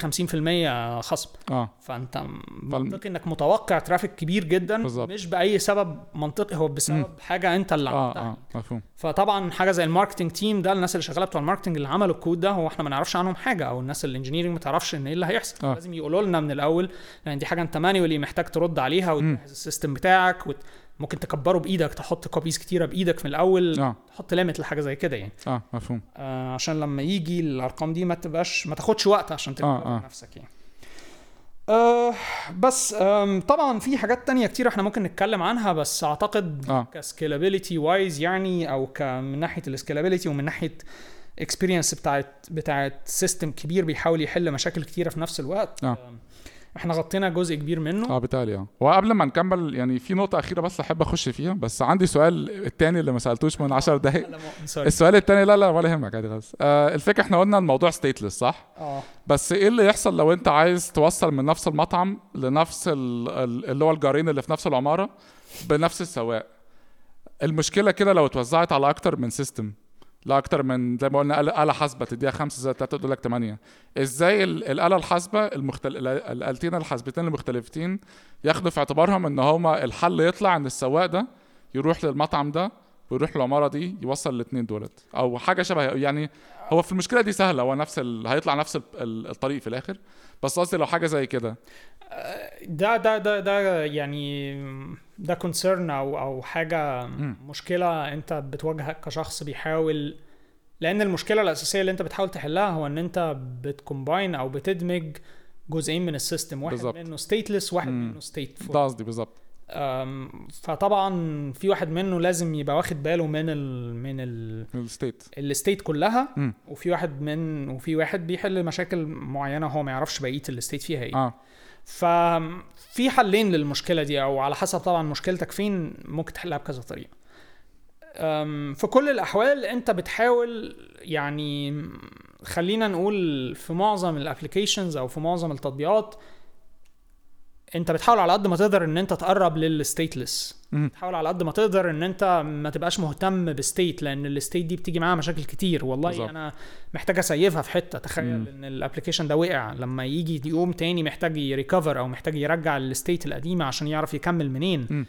50% خصم. آه. فأنت منطقي إنك متوقع traffic كبير جدا بالظبط. مش بأي سبب منطقي هو بسبب حاجة أنت اللي آه عملتها. آه مفهوم. فطبعا حاجة زي ال marketing team ده الناس اللي شغالة بتوع ال marketing اللي عملوا الكود ده هو إحنا ما نعرفش عنهم حاجة أو الناس ال engineering ما تعرفش إن إيه اللي هيحصل. آه. لازم يقولوا لنا من الأول لأن دي حاجة أنت manually محتاج ترد عليها وتجهز ال system بتاعك وت... ممكن تكبره بإيدك تحط copies كتيرة بإيدك من الأول آه. تحط limit لحاجة زي كده يعني. آه مفهوم. آه عشان لما يجي الأرقام دي ما تبقاش ما تاخدش وقت عشان تكبر آه، آه. نفسك يعني. آه بس آم طبعا في حاجات تانية كتير إحنا ممكن نتكلم عنها بس أعتقد آه. ك scalability wise يعني أو من ناحية ال scalability ومن ناحية experience بتاعت بتاعت system كبير بيحاول يحل مشاكل كتيرة في نفس الوقت. آه. آم، إحنا غطينا جزء كبير منه. آه بالتالي آه. وقبل ما نكمل يعني في نقطة أخيرة بس أحب أخش فيها بس عندي سؤال التاني اللي ما سألتوش من 10 دقايق. لا، لا، sorry. السؤال التاني لا لا ولا يهمك عادي خالص. آه الفكرة إحنا قلنا الموضوع stateless صح؟ آه. بس إيه اللي يحصل لو أنت عايز توصل من نفس المطعم لنفس ال- ال- اللي هو الجارين اللي في نفس العمارة بنفس السواق؟ المشكلة كده لو اتوزعت على أكتر من سيستم لا أكتر من زي ما قلنا آلة- حاسبة تديها خمسة زائد تلاتة تقول لك تمانية. إزاي ال- الآلة الحاسبة؟ المختل... ال- الآلتين الحاسبتين المختلفتين ياخدوا في اعتبارهم إن هما الحل يطلع إن السواق ده يروح للمطعم ده ويروح العمارة دي يوصل الاتنين دولت أو حاجة شبه يعني هو في المشكلة دي سهلة هو نفس ال... هيطلع نفس ال- ال- الطريق في الآخر بس قصدي لو حاجة زي كده ده ده ده ده يعني ده concern أو أو حاجة مم. مشكلة أنت بتواجهك كشخص بيحاول لأن المشكلة الأساسية اللي أنت بتحاول تحلها هو إن أنت بت combine أو بتدمج جزئين من ال system واحد بالظبط. منه stateless واحد مم. منه stateful ده قصدي بالظبط فطبعا في واحد منه لازم يبقى واخد باله من ال من ال ال state. ال state كلها مم. وفي واحد من وفي واحد بيحل مشاكل معينة هو ما يعرفش بقية ال state فيها إيه. آه. ففي حلين للمشكلة دي أو على حسب طبعا مشكلتك فين ممكن تحلها بكذا طريقة. في كل الأحوال أنت بتحاول يعني خلينا نقول في معظم ال applications أو في معظم التطبيقات انت بتحاول على قد ما تقدر ان انت تقرب لل stateless. تحاول على قد ما تقدر ان انت ما تبقاش مهتم ب state لأن ال state دي بتيجي معاها مشاكل كتير والله. بالزبط. أنا محتاج أ save ها في حتة تخيل مم. إن ال application ده وقع لما يجي يقوم تاني محتاج ي recover أو محتاج يرجع ال state القديمة عشان يعرف يكمل منين.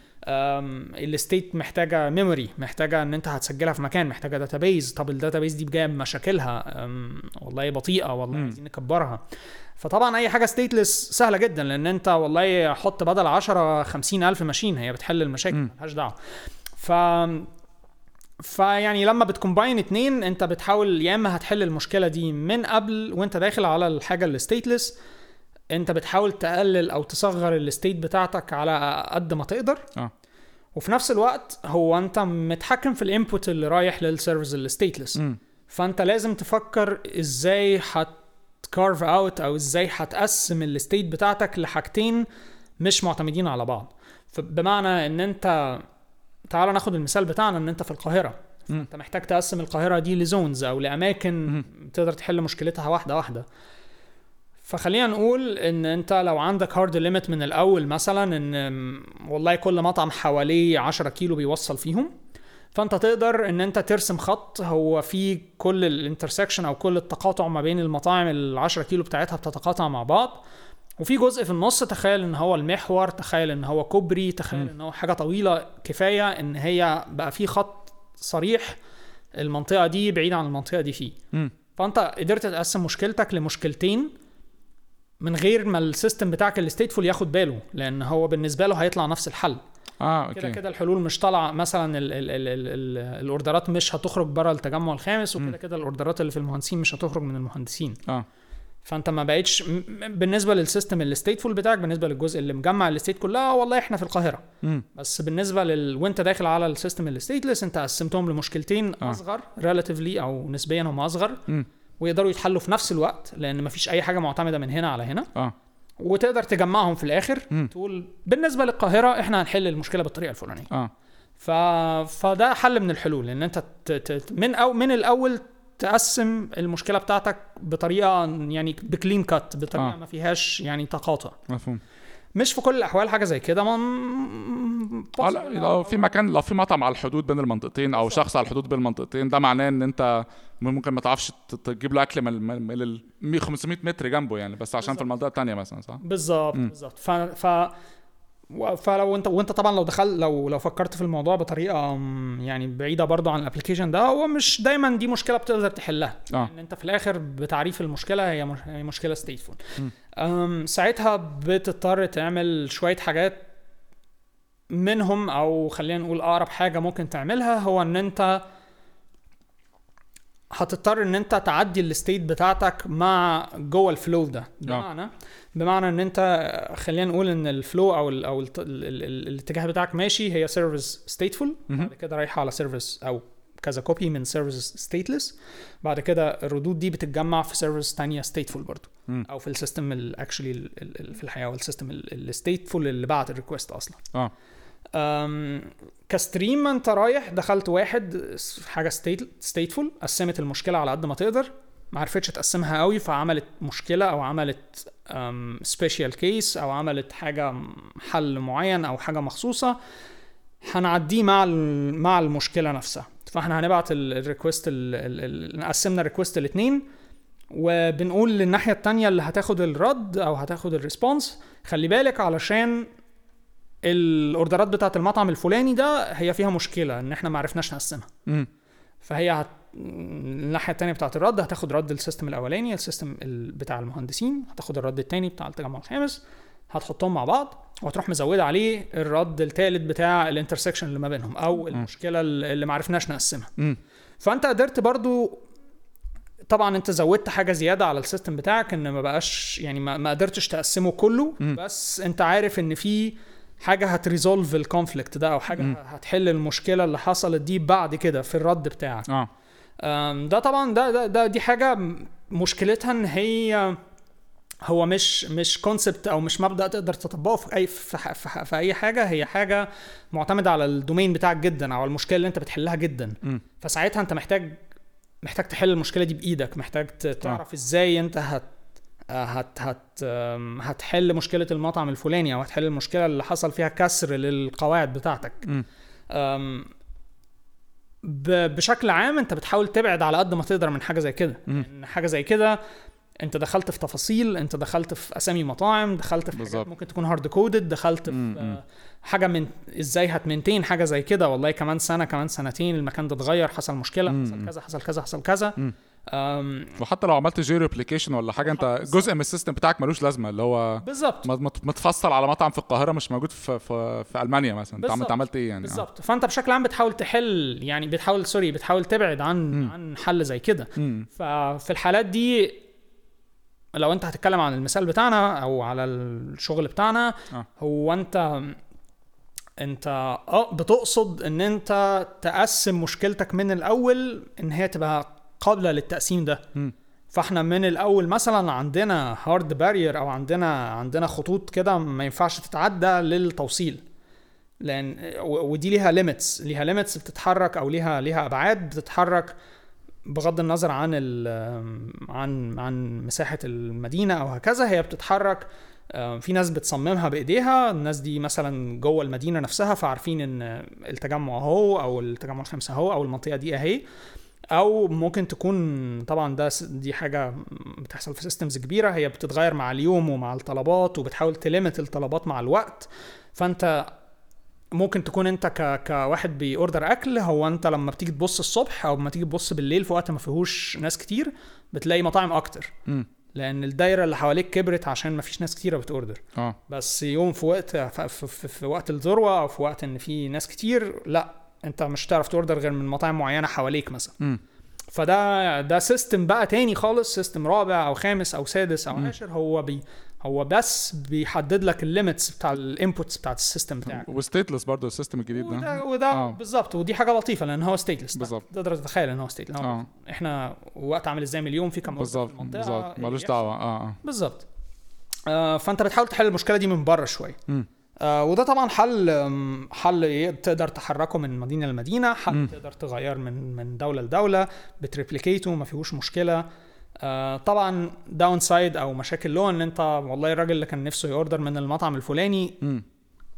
ال state محتاجة memory محتاجة إن أنت هتسجلها في مكان محتاجة database طب ال database دي جاية بمشاكلها والله بطيئة والله. عايزين نكبرها فطبعا أي حاجة stateless سهلة جدا لأن أنت والله حط بدل 10 50 ألف ماشين هي بتحل المشاكل. ملهاش دعوة ف فيعني لما بت combine اتنين أنت بتحاول يا إما هتحل المشكلة دي من قبل وأنت داخل على الحاجة ال stateless أنت بتحاول تقلل أو تصغر ال state بتاعتك على قد ما تقدر آه وفي نفس الوقت هو أنت متحكم في ال input اللي رايح لل servers ال stateless. فأنت لازم تفكر إزاي ه تcarve out أو إزاي هتقسم ال state بتاعتك لحاجتين مش معتمدين على بعض بمعنى إن أنت تعال ناخد المثال بتاعنا إن أنت في القاهرة. أنت محتاج تقسم القاهرة دي ل zones أو لأماكن. تقدر تحل مشكلتها واحدة واحدة فخلينا نقول إن أنت لو عندك hard limit من الأول مثلا إن والله كل مطعم حواليه 10 كيلو بيوصل فيهم فانت تقدر ان انت ترسم خط هو فيه كل ال intersection أو كل التقاطع ما بين المطاعم ال 10 كيلو بتاعتها بتتقاطع مع بعض وفي جزء في النص تخيل ان هو المحور تخيل ان هو كوبري تخيل. ان هو حاجة طويلة كفاية ان هي بقى في خط صريح المنطقة دي بعيده عن المنطقة دي فيه مم. فانت قدرت تقسم مشكلتك لمشكلتين من غير ما ال system بتاعك ال stateful ياخد باله لأن هو بالنسبة له هيطلع نفس الحل آه كده okay كده الحلول مش طالعة مثلا ال ال ال ال ال ال order ات مش هتخرج بره التجمع الخامس وكده. كده ال order ات اللي في المهندسين مش هتخرج من المهندسين آه فأنت ما بقتش م- م- بالنسبة لل system ال stateful بتاعك بالنسبة للجزء اللي مجمع ال state كلها والله إحنا في القاهرة مم. بس بالنسبة لل وأنت داخل على ال system ال stateless أنت قسمتهم لمشكلتين آه. أصغر relatively أو نسبيا هم أصغر مم. ويقدروا يتحلوا في نفس الوقت لأن مفيش أي حاجة معتمدة من هنا على هنا آه وتقدر تجمعهم في الآخر. مم. تقول بالنسبة للقاهرة إحنا هنحل المشكلة بالطريقة الفلانية. آه. ف... فده حل من الحلول إن أنت ت... ت... من أو من الأول تقسم المشكلة بتاعتك بطريقة يعني بكلين كات بطريقة آه. ما فيهاش يعني تقاطع. مفهوم. مش في كل الأحوال حاجة زي كده آه، لا، لو في مكان لو في مطعم على الحدود بين المنطقتين أو شخص على الحدود بين المنطقتين ده معناه إن أنت ممكن ما تعرفش تجيب له أكل من من من ال 100 500 متر جنبه يعني بس عشان في بالظبط. المنطقة الثانية مثلا صح؟ بالظبط. بالظبط ف... ف... فلو انت وانت طبعا لو دخل لو لو فكرت في الموضوع بطريقة يعني بعيدة برضو عن ال application ده هو مش دايما دي مشكلة بتقدر تحلها. ان انت في الآخر بتعريف المشكلة هي مش... هي مشكلة stateful مم. أم ساعتها بتضطر تعمل شوية حاجات منهم أو خلينا نقول أقرب حاجة ممكن تعملها هو إن انت هتضطر إن انت تعدي ال state بتاعتك مع جوه ال flow ده. بمعنى بمعنى إن أنت خلينا نقول إن ال flow أو ال أو ال ال ال ال الاتجاه بتاعك ماشي هي service stateful. بعد كده رايحة على service أو كذا copy من service stateless بعد كده الردود دي بتتجمع في service تانية stateful برضو. أو في ال system actually في الحقيقة هو ال system ال stateful اللي بعت ال request أصلا. آه. أم، ك stream أنت رايح دخلت واحد حاجة stateful قسمت المشكلة على قد ما تقدر. ما عرفتش تقسمها قوي فعملت مشكلة أو عملت special case أو عملت حاجة حل معين أو حاجة مخصوصة هنعديه مع مع المشكلة نفسها فإحنا هنبعت ال request قسمنا ال request الاثنين وبنقول للناحيه التانية اللي هتاخد الرد أو هتاخد ال response خلي بالك علشان ال order ات بتاعة المطعم الفلاني ده هي فيها مشكلة إن إحنا ما عرفناش نقسمها. فهي هت... الناحية التانية بتاعة الرد هتاخد رد ال system الأولاني ال system ال- بتاع المهندسين هتاخد الرد التاني بتاع التجمع الخامس هتحطهم مع بعض وهتروح مزودة عليه الرد التالت بتاع ال intersection اللي ما بينهم أو المشكلة اللي ما عرفناش نقسمها. فأنت قدرت برضو طبعا أنت زودت حاجة زيادة على ال system بتاعك إن ما بقاش يعني ما, ما قدرتش تقسمه كله مم. بس أنت عارف إن في حاجة هت resolve ال conflict ده أو حاجة مم. هتحل المشكلة اللي حصلت دي بعد كده في الرد بتاعك أم، ده طبعا ده, ده, ده دي حاجة م- مشكلتها إن هي هو مش مش concept أو مش مبدأ تقدر تطبقه في أي في, في, في أي حاجة. هي حاجة معتمدة على ال domain بتاعك جدا أو المشكلة اللي أنت بتحلها جدا. مم. فساعتها أنت محتاج محتاج تحل المشكلة دي بإيدك. محتاج ت- تعرف إزاي أنت هت هت هت هتحل مشكلة المطعم الفلاني أو هتحل المشكلة اللي حصل فيها كسر للقواعد بتاعتك. بشكل عام انت بتحاول تبعد على قد ما تقدر من حاجة زي كده مم. لأن حاجة زي كده انت دخلت في تفاصيل انت دخلت في أسامي مطاعم دخلت في. حاجات ممكن تكون hard coded دخلت في. آه، حاجة من إزاي هت maintain حاجة زي كده والله كمان سنة كمان سنتين المكان ده اتغير حصل مشكلة حصل. كذا حصل كذا حصل كذا. أم، وحتى لو عملت geo replication ولا حاجة انت بالظبط. جزء من ال system بتاعك ملوش لازمة اللي هو بالظبط مت- مت- متفصل على مطعم في القاهرة مش موجود في في, في ألمانيا مثلا انت عملت إيه يعني آه. بالظبط فانت بشكل عام بتحاول تحل يعني بتحاول sorry بتحاول تبعد عن مم. عن حل زي كده. ففي الحالات دي لو انت هتتكلم عن المثال بتاعنا أو على الشغل بتاعنا آه. هو انت انت آه بتقصد ان انت تقسم مشكلتك من الأول إن هي تبقى قابلة للتقسيم ده. مم. فاحنا من الأول مثلا عندنا hard barrier أو عندنا عندنا خطوط كده ما ينفعش تتعدى للتوصيل. لأن ودي ليها limits ليها limits بتتحرك أو ليها ليها أبعاد بتتحرك بغض النظر عن ال- عن عن مساحة المدينة أو هكذا. هي بتتحرك آه، في ناس بتصممها بإيديها. الناس دي مثلا جوه المدينة نفسها فعارفين إن التجمع أهو أو التجمع الخامس أهو أو المنطقة دي أهي. أو ممكن تكون طبعا ده دي حاجة بتحصل في systems كبيرة هي بتتغير مع اليوم ومع الطلبات وبتحاول ت limit الطلبات مع الوقت. فأنت ممكن تكون أنت ك... كواحد ب ي order أكل هو أنت لما بتيجي تبص الصبح أو لما تيجي تبص بالليل في وقت ما فيهوش ناس كتير بتلاقي مطاعم أكتر. مم. لأن الدايرة اللي حواليك كبرت عشان ما فيش ناس كتيرة بت order آه. بس يوم في وقت في, في, في, في وقت الذروة أو في وقت إن في ناس كتير لأ. انت مش هتعرف ت order غير من مطاعم معينة حواليك مثلا. مم. فده ده system بقى تاني خالص system رابع أو خامس أو سادس أو. عاشر هو بي هو بس بيحدد لك ال limits بتاع ال inputs بتاعت ال system بتاعك. و stateless برضه ال system الجديد ده. وده, وده آه. بالظبط ودي حاجة لطيفة لأن هو stateless بالظبط. تقدر تتخيل إن هو stateless آه. إحنا وقت عامل إزاي؟ من اليوم في كام بالظبط بالظبط. ملوش دعوة. آه آه. بالظبط. آه فأنت بتحاول تحل المشكلة دي من بره شوية. آه وده طبعا حل حل إيه تقدر تحركه من مدينة لمدينة حل مم. تقدر تغير من من دولة لدولة بت replicate ه ما فيهوش مشكلة آه طبعا downside أو مشاكل له إن أنت والله الراجل اللي كان نفسه ي order من المطعم الفلاني مم.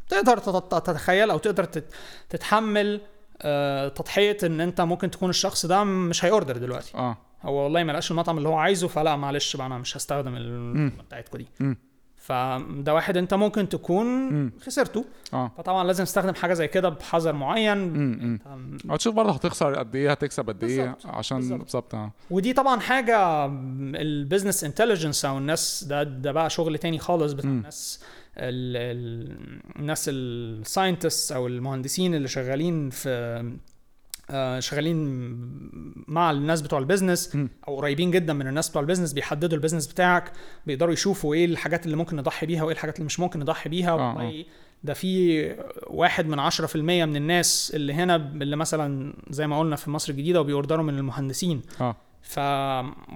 تقدر تت- تتخيل أو تقدر تت- تتحمل آه تضحية إن أنت ممكن تكون الشخص ده مش هي order دلوقتي آه هو والله ما لقاش المطعم اللي هو عايزه فلا معلش بقى أنا مش هستخدم بتاعتكم دي مم. فده واحد انت ممكن تكون مم. خسرته آه فطبعا لازم تستخدم حاجة زي كده بحذر معين هتشوف برضه هتخسر قد إيه هتكسب قد إيه عشان بالظبط. آه ودي طبعا حاجة ال business intelligence أو الناس ده ده بقى شغل تاني خالص بتاع. الناس ال ال الناس ال scientists أو المهندسين اللي شغالين في آه، شغالين مع الناس بتوع ال business. أو قريبين جدا من الناس بتوع ال business بيحددوا ال business بتاعك بيقدروا يشوفوا إيه الحاجات اللي ممكن نضحي بيها وإيه الحاجات اللي مش ممكن نضحي بيها. آه، والله ده في واحد من عشرة في المية من الناس اللي هنا اللي مثلا زي ما قلنا في مصر الجديدة وبيوردروا من المهندسين. آه. ف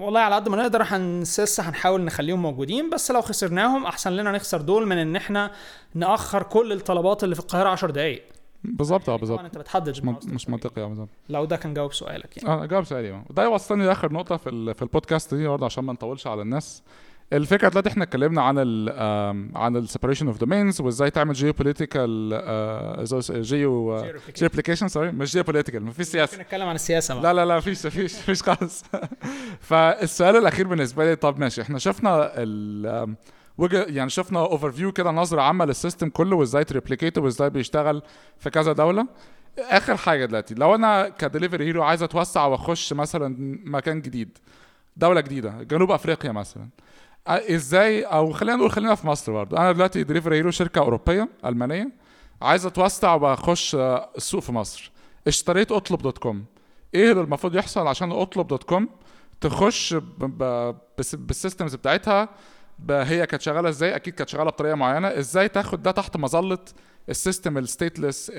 والله على قد ما نقدر هنسس هنحاول نخليهم موجودين بس لو خسرناهم أحسن لنا نخسر دول من إن إحنا نأخر كل الطلبات اللي في القاهرة 10 دقائق بالظبط آه بالظبط أنت بتحدد مش من- مش منطقي آه بالظبط لو ده كان جاوب سؤالك يعني. آه جاوب سؤالي آه. وده يوصلني لآخر نقطة في في البودكاست دي برضه عشان ما نطولش على الناس. الفكرة دلوقتي إحنا اتكلمنا عن ال آم، عن ال separation of domains وإزاي تعمل geopolitical geo geo application sorry مش geopolitical مفيش سياسة. نتكلم عن السياسة بقى. لا لا لا مفيش مفيش مفيش خالص. فالسؤال الأخير بالنسبة لي طب ماشي إحنا شفنا ال وجه يعني شفنا overview كده نظرة عامة لل system كله وإزاي ت replicate ه وإزاي بيشتغل في كذا دولة. آخر حاجة دلوقتي لو أنا كدليفري هيرو عايز أتوسع وأخش مثلا مكان جديد دولة جديدة جنوب أفريقيا مثلا إزاي؟ أو خلينا نقول خلينا في مصر برضه. أنا دلوقتي دليفري هيرو شركة أوروبية ألمانية عايز أتوسع وأخش آه، السوق في مصر. اشتريت أطلب دوت كوم. إيه اللي المفروض يحصل عشان أطلب دوت كوم؟ تخش بال systems بتاعتها هي كانت شغالة إزاي؟ أكيد كانت شغالة بطريقة معينة. إزاي تاخد ده تحت مظلة ال system ال stateless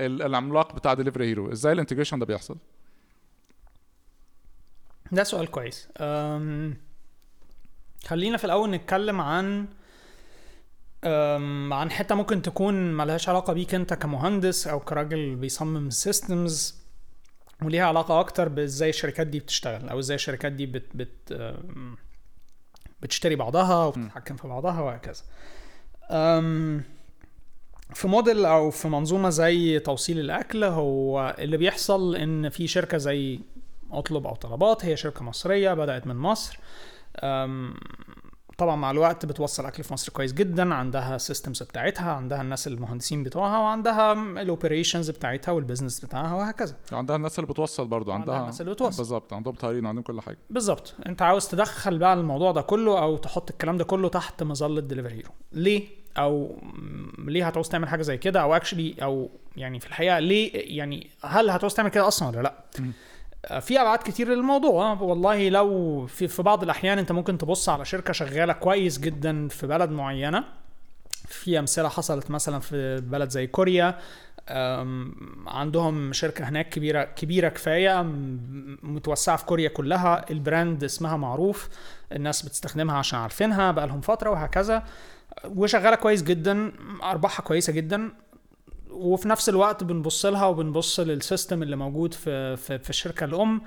العملاق بتاع دليفري هيرو إزاي ال integration ده بيحصل؟ ده سؤال كويس. أم... خلينا في الأول نتكلم عن أم... عن حتة ممكن تكون ملهاش علاقة بيك أنت كمهندس أو كراجل بيصمم systems وليها علاقة أكتر بإزاي الشركات دي بتشتغل أو إزاي الشركات دي بت... بت... أم... بتشتري بعضها وبتتحكم في بعضها وهكذا. في موديل أو في منظومة زي توصيل الأكل هو اللي بيحصل إن في شركة زي اطلب أو طلبات هي شركة مصرية بدأت من مصر طبعا مع الوقت بتوصل أكل في مصر كويس جدا عندها systems بتاعتها عندها الناس المهندسين بتوعها وعندها ال operations بتاعتها وال business بتاعها وهكذا. عندها الناس اللي بتوصل برضو عندها عندها الناس اللي بتوصل. بالظبط عندهم طيارين عندهم كل حاجة. بالظبط. انت عاوز تدخل بقى الموضوع ده كله أو تحط الكلام ده كله تحت مظلة دليفري هيرو ليه؟ أو ليه هتعوز تعمل حاجة زي كده؟ أو actually أو يعني في الحقيقة ليه يعني هل هتعوز تعمل كده أصلا ولا لأ؟ في ابعاد كتير للموضوع. آه، والله لو في في بعض الأحيان أنت ممكن تبص على شركة شغالة كويس جدا في بلد معينة في أمثلة حصلت مثلا في بلد زي كوريا عندهم شركة هناك كبيرة كبيرة كفاية م- متوسعة في كوريا كلها ال brand اسمها معروف الناس بتستخدمها عشان عارفينها بقالهم فترة وهكذا وشغالة كويس جدا أرباحها كويسة جدا وفي نفس الوقت بنبص لها وبنبص لل system اللي موجود في في, في الشركة الأم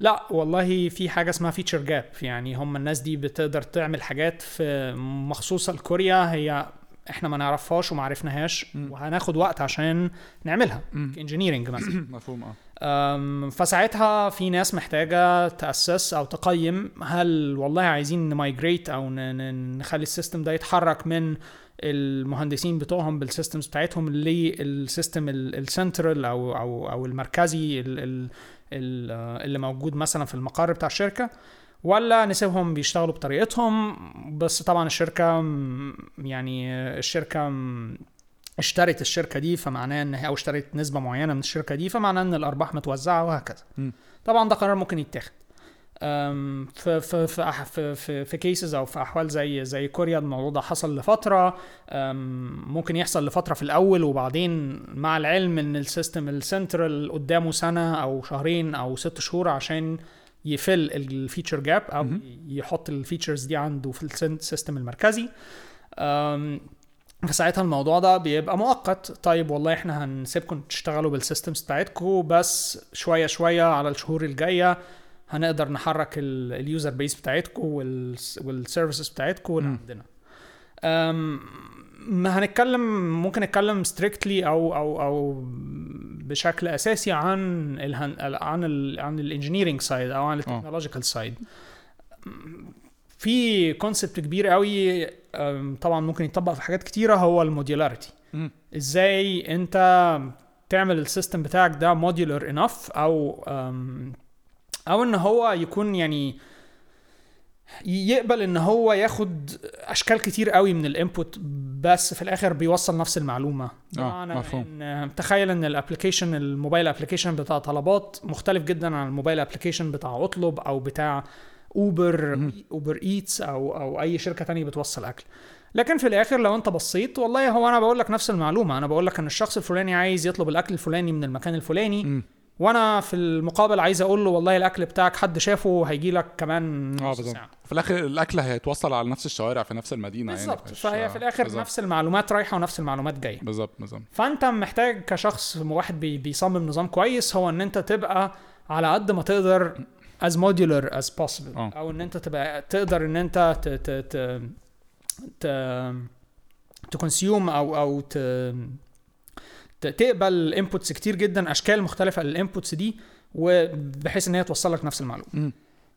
لا والله في حاجة اسمها feature gap يعني هم الناس دي بتقدر تعمل حاجات في مخصوصة لكوريا هي إحنا ما نعرفهاش وما عرفناهاش. وهناخد وقت عشان نعملها. engineering مثلا مفهوم آه فساعتها في ناس محتاجة تأسس أو تقيم هل والله عايزين ن migrate ن- نخلي ال system ده يتحرك من المهندسين بتوعهم بال systems بتاعتهم لل system ال central أو أو أو المركزي ال- ال- ال- اللي موجود مثلا في المقر بتاع الشركة ولا نسيبهم بيشتغلوا بطريقتهم. بس طبعا الشركة م- يعني الشركة م- اشترت الشركة دي فمعناه إن هي أو اشترت نسبة معينة من الشركة دي فمعناه إن الأرباح متوزعة وهكذا. طبعا ده قرار ممكن يتاخد. في في في في في, في cases أو في أحوال زي زي كوريا الموضوع ده حصل لفترة ممكن يحصل لفترة في الأول وبعدين مع العلم إن ال system ال central قدامه سنة أو شهرين أو ست شهور عشان ي fill ال feature gap أو. يحط ال features دي عنده في ال system المركزي. فساعتها الموضوع ده بيبقى مؤقت. طيب والله إحنا هنسيبكم تشتغلوا بال systems بتاعتكم بس شوية شوية على الشهور الجاية. هنقدر نحرك ال user base بتاعتكم وال services بتاعتكم اللي. عندنا ما هنتكلم ممكن نتكلم strictly أو أو أو بشكل أساسي عن الهن عن ال عن ال engineering side أو عن ال technological side في concept كبير قوي طبعا ممكن يطبق في حاجات كتيرة هو ال modularity. إزاي أنت تعمل ال system بتاعك ده modular enough أو أو إن هو يكون يعني يقبل إن هو ياخد أشكال كتير قوي من ال input بس في الآخر بيوصل نفس المعلومة بمعنى مفهوم. ان تخيل إن ال application ال mobile application بتاع طلبات مختلف جدا عن ال mobile application بتاع أطلب أو بتاع اوبر مهم. اوبر ايتس أو أو أي شركة تانية بتوصل أكل لكن في الآخر لو أنت بصيت والله هو أنا بقول لك نفس المعلومة أنا بقول لك إن الشخص الفلاني عايز يطلب الأكل الفلاني من المكان الفلاني مم. وأنا في المقابل عايز أقول له والله الاكل بتاعك حد شافه هيجي لك كمان آه بالظبط. في الآخر الأكل هيتوصل على نفس الشوارع في نفس المدينة بالظبط. يعني فهي في الآخر بالظبط. نفس المعلومات رايحة ونفس المعلومات جاية. بالظبط بالظبط. فأنت محتاج كشخص واحد بي بيصمم نظام كويس هو إن أنت تبقى على قد ما تقدر as modular as possible. آه. أو إن أنت تبقى تقدر إن أنت ت ت ت ت تكونسيوم أو أو ت ت- تقبل inputs كتير جدا أشكال مختلفة لل inputs دي وبحيث إن هي توصل لك نفس المعلومة مم.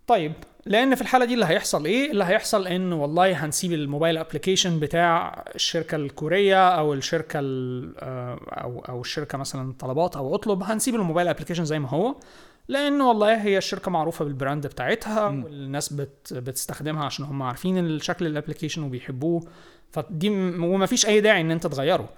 طيب لأن في الحالة دي اللي هيحصل إيه اللي هيحصل إن والله هنسيب ال mobile application بتاع الشركة الكورية أو الشركة ال- آه، أو أو الشركة مثلا طلبات أو اطلب هنسيب ال mobile application زي ما هو لأن والله هي الشركة معروفة بال brand بتاعتها مم. والناس بت بتستخدمها عشان هم عارفين الشكل ال application وبيحبوه فدي م- ومفيش أي داعي إن أنت تغيره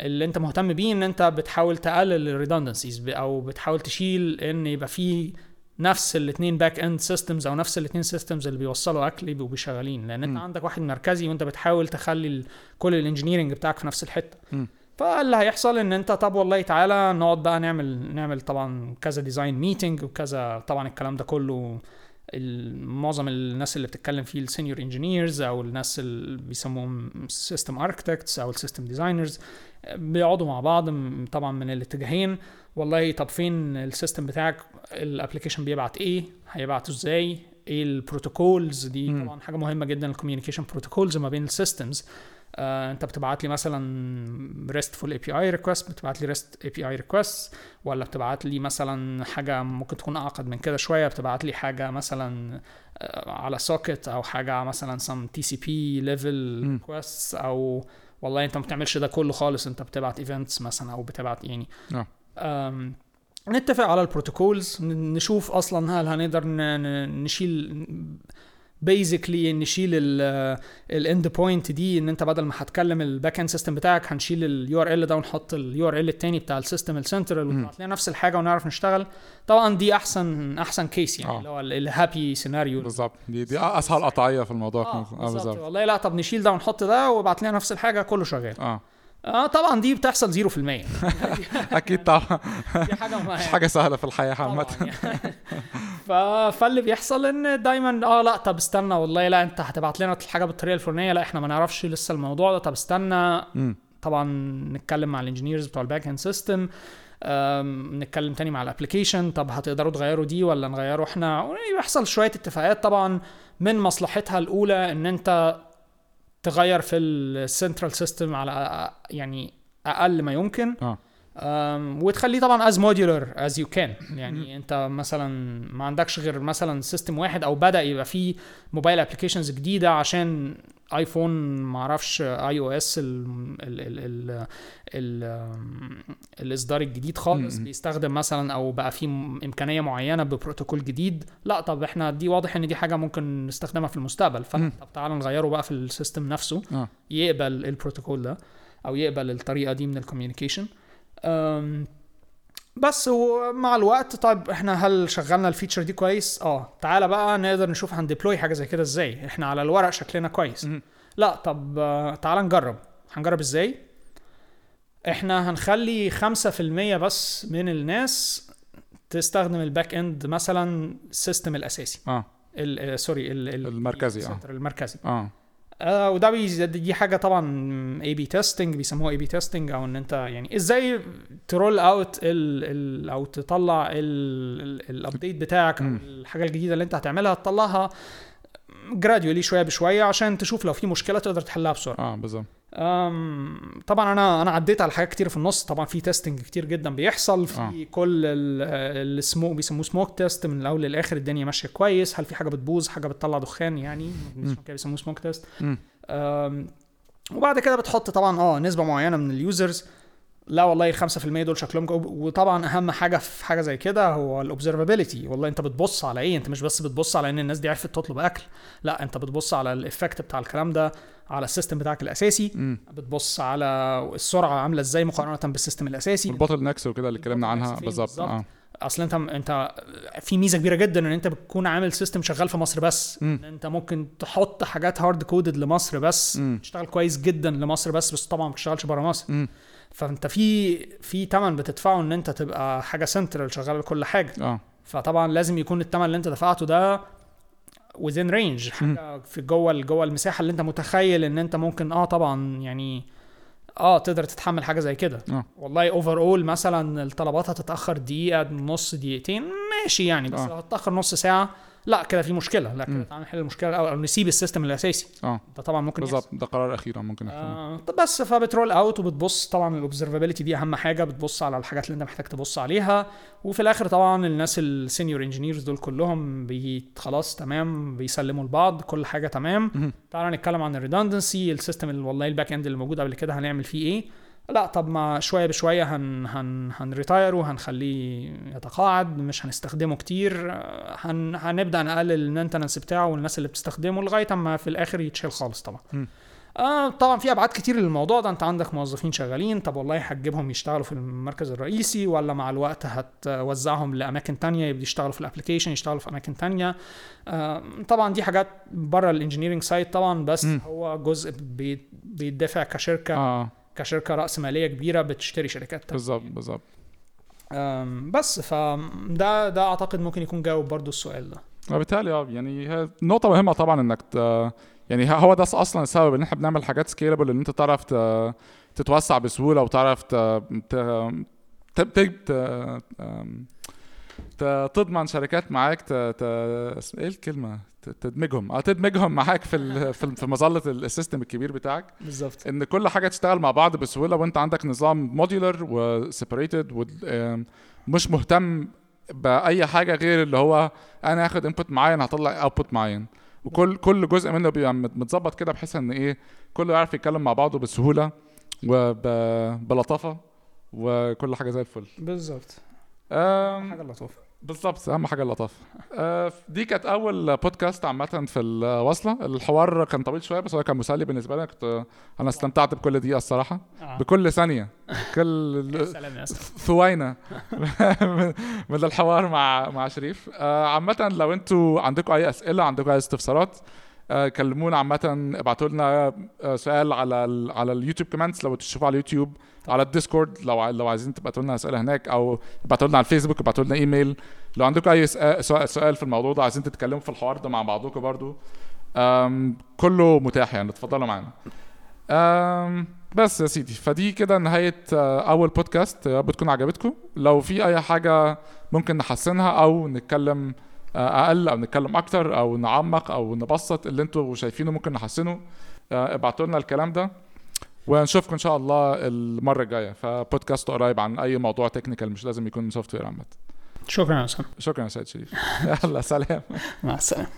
اللي انت مهتم بيه ان انت بتحاول تقلل ال redundancies أو بتحاول تشيل ان يبقى في نفس الاثنين back end systems أو نفس الاثنين systems اللي بيوصلوا اكل يبقوا شغالين لأن انت مم. عندك واحد مركزي وانت بتحاول تخلي كل ال engineering بتاعك في نفس الحتة مم. فاللي هيحصل ان انت طب والله تعالى نقعد بقى نعمل نعمل طبعا كذا design meeting وكذا طبعا الكلام ده كله معظم الناس اللي بتتكلم فيه ال senior engineers أو الناس اللي بيسموهم system architects أو ال system designers بيقعدوا مع بعض طبعا من الاتجاهين. والله طب فين ال system بتاعك؟ ال application بيبعت إيه؟ هيبعته إزاي؟ إيه ال protocols دي. طبعا حاجة مهمة جدا ال communication protocols ما بين ال systems آه انت بتبعت لي مثلا RESTful API request بتبعت لي REST API request ولا بتبعت لي مثلا حاجة ممكن تكون أعقد من كده شوية بتبعت لي حاجة مثلا آه، على socket أو حاجة مثلا some TCP level. request أو والله أنت ما بتعملش ده كله خالص أنت بتبعت events مثلا أو بتبعت يعني آه. نتفق على ال protocols نشوف أصلا هل هنقدر نشيل basically نشيل ال end point دي إن أنت بدل ما هتكلم ال back end system بتاعك هنشيل ال URL ده ونحط ال URL التاني بتاع ال system ال central لنا نفس الحاجة ونعرف نشتغل. طبعا دي أحسن أحسن case يعني آه. اللي هو الهابي سيناريو بالظبط. دي دي أسهل قطعية في الموضوع. آه بالظبط. بالظبط. والله لا طب نشيل ده ونحط ده وابعت لنا نفس الحاجة كله شغال. آه. آه طبعا دي بتحصل 0% أكيد طبعا. دي حاجة مش حاجة سهلة في الحياة عامة. يعني. فاللي بيحصل إن دايما آه لا طب استنى والله لا أنت هتبعت لنا الحاجة بالطريقة الفلانية. لا إحنا ما نعرفش لسه الموضوع ده. طب استنى. طبعا نتكلم مع ال engineers بتوع ال back end system. نتكلم تاني مع ال application طب هتقدروا تغيروا دي ولا نغيره إحنا؟ ويحصل شوية اتفاقات طبعا من مصلحتها الأولى إن أنت تغير في ال central system على يعني أقل ما يمكن. أم، وتخليه طبعا as modular as you can يعني أنت مثلا ما عندكش غير مثلا system واحد أو بدأ يبقى فيه mobile applications جديدة عشان ايفون ما أعرفش iOS ال ال ال ال ال الإصدار الجديد خالص. بيستخدم مثلا أو بقى فيه إمكانية معينة ببروتوكول جديد. لا طب إحنا دي واضح إن دي حاجة ممكن نستخدمها في المستقبل. فطب تعالى نغيره بقى في ال system نفسه. آه. يقبل البروتوكول ده أو يقبل الطريقة دي من ال communication. بس ومع الوقت طيب إحنا هل شغلنا ال feature دي كويس؟ آه. تعالى بقى نقدر نشوف هن deploy حاجة زي كده إزاي. إحنا على الورق شكلنا كويس. لا طب آه، تعالى نجرب. هنجرب إزاي؟ إحنا هنخلي 5% بس من الناس تستخدم ال back end مثلا ال system الأساسي. آه. آه، sorry ال- المركزي، آه. المركزي. آه. آه وده بي دي حاجة طبعا A/B testing بيسموها A/B testing أو إن أنت يعني إزاي ت roll out ال ال أو تطلع ال update بتاعك أو. الحاجة الجديدة اللي أنت هتعملها تطلعها gradually شوية بشوية عشان تشوف لو في مشكلة تقدر تحلها بسرعة. آه بالظبط. طبعا أنا أنا عديت على حاجات كتير في النص. طبعا في testing كتير جدا بيحصل. في آه. كل السموك بيسموه smoke test من الأول للآخر الدنيا ماشية كويس. هل في حاجة بتبوظ؟ حاجة بتطلع دخان يعني؟ كده بيسموه smoke test وبعد كده بتحط طبعا آه نسبة معينة من ال users لا والله ال 5% دول شكلهم وطبعا أهم حاجة في حاجة زي كده هو ال observability والله أنت بتبص على إيه؟ أنت مش بس بتبص على إن الناس دي عرفت تطلب أكل. لا أنت بتبص على ال effect بتاع الكلام ده على ال system بتاعك الأساسي. امم بتبص على السرعة عاملة إزاي مقارنة بال system الأساسي. وال bottlenecks وكده اللي اتكلمنا عنها بالظبط؟ آه. أصل أنت أنت في ميزة كبيرة جدا إن أنت بتكون عامل system شغال في مصر بس. إن أنت ممكن تحط حاجات hard coded لمصر بس. تشتغل كويس جدا لمصر بس بس طبعا ما بتشتغلش بره مصر. مم. فانت في في ثمن بتدفعه ان انت تبقى حاجة سنترال شغاله لكل حاجة. آه. فطبعا لازم يكون الثمن اللي انت دفعته ده within range حاجة في جوه جوه المساحة اللي انت متخيل ان انت ممكن آه طبعا يعني آه تقدر تتحمل حاجة زي كده. آه. والله overall مثلا الطلبات هتتأخر دقيقة نص دقيقتين ماشي يعني بس آه. لو هتاخر نص ساعة لا كده في مشكلة لا كده. تعالى نحل المشكلة الأول أو نسيب ال system الأساسي آه ده طبعا ممكن. بالظبط ده قرار اخير ممكن يحصل آه طب بس فبت roll out وبتبص طبعا ال observability دي أهم حاجة بتبص على الحاجات اللي أنت محتاج تبص عليها وفي الآخر طبعا الناس ال senior engineers دول كلهم بي خلاص تمام بيسلموا لبعض كل حاجة تمام. تعالى نتكلم عن ال redundancy ال system اللي والله ال back end اللي موجود قبل كده هنعمل فيه إيه لا طب ما شوية بشوية هن هن هن retire ه هنخليه يتقاعد مش هنستخدمه كتير. آه، هن هنبدأ نقلل ال maintenance بتاعه والناس اللي بتستخدمه لغاية أما في الآخر يتشيل خالص طبعا. مم. آه طبعا في أبعاد كتير للموضوع ده. أنت عندك موظفين شغالين طب والله هتجيبهم يشتغلوا في المركز الرئيسي ولا مع الوقت هتوزعهم لأماكن تانية؟ يبدوا يشتغلوا في ال application يشتغلوا في أماكن تانية. آه طبعا دي حاجات بره ال engineering side طبعا بس مم. هو جزء بي- بيدفع كشركة. آه. كشركة رأس مالية كبيرة بتشتري شركات تانية. بالظبط بالظبط. بس فده ده أعتقد ممكن يكون جاوب برضو السؤال ده. وبالتالي آه يعني هي نقطة مهمة طبعا إنك ت... يعني هو ده أصلا السبب إن إحنا بنعمل حاجات scalable إن أنت تعرف ت... تتوسع بسهولة وتعرف ت... ت... ت... ت... ت... أم، ت... تضمن شركات معاك ت... ت... اسم- إيه الكلمة؟ تدمجهم. آه تدمجهم معاك في. في في مظلة ال system الكبير بتاعك. بالظبط. إن كل حاجة تشتغل مع بعض بسهولة وأنت عندك نظام modular و separated ومش مهتم بأي حاجة غير اللي هو أنا هاخد input معين هطلع output معين. وكل كل جزء منه بيبقى مت- متظبط كده بحيث إن إيه كله يعرف يتكلم مع بعضه بسهولة وبلطافه وكل حاجة زي الفل. بالظبط. حاجة لطيفه بالظبط أهم حاجة اللطافه آه، دي كانت أول بودكاست عامة في الوصلة. الحوار كان طويل شوية بس هو كان مسلي بالنسبة لي كنت أنا استمتعت بكل دقيقة الصراحة. آه. بكل ثانية. كل ثوينه من- الحوار مع مع شريف. آه، عامة لو أنتوا عندكم أي أسئلة عندكم أي استفسارات آه، كلمونا عامة. ابعتوا لنا آه، سؤال على ال على اليوتيوب comments. لو تشوفوا على اليوتيوب على الديسكورد لو لو عايزين تبعتوا لنا أسئلة هناك أو ابعتوا لنا على الفيسبوك ابعتوا لنا إيميل. لو عندكم أي سؤال- سؤال في الموضوع ده عايزين تتكلموا في الحوار ده مع بعضكم برضو كله متاح يعني اتفضلوا معانا. بس يا سيدي فدي كده نهاية آه، أول بودكاست يا رب تكون عجبتكم. لو في أي حاجة ممكن نحسنها أو نتكلم آه، أقل أو نتكلم أكتر أو نعمق أو نبسط اللي أنتوا شايفينه ممكن نحسنه آه، ابعتوا لنا الكلام ده. ونشوفكم إن شاء الله المرة الجاية. فبودكاست قريب عن أي موضوع technical مش لازم يكون software عامة. شكرا يا اسامه شكرا يا سيد شريف. يلا سلام. مع السلامة.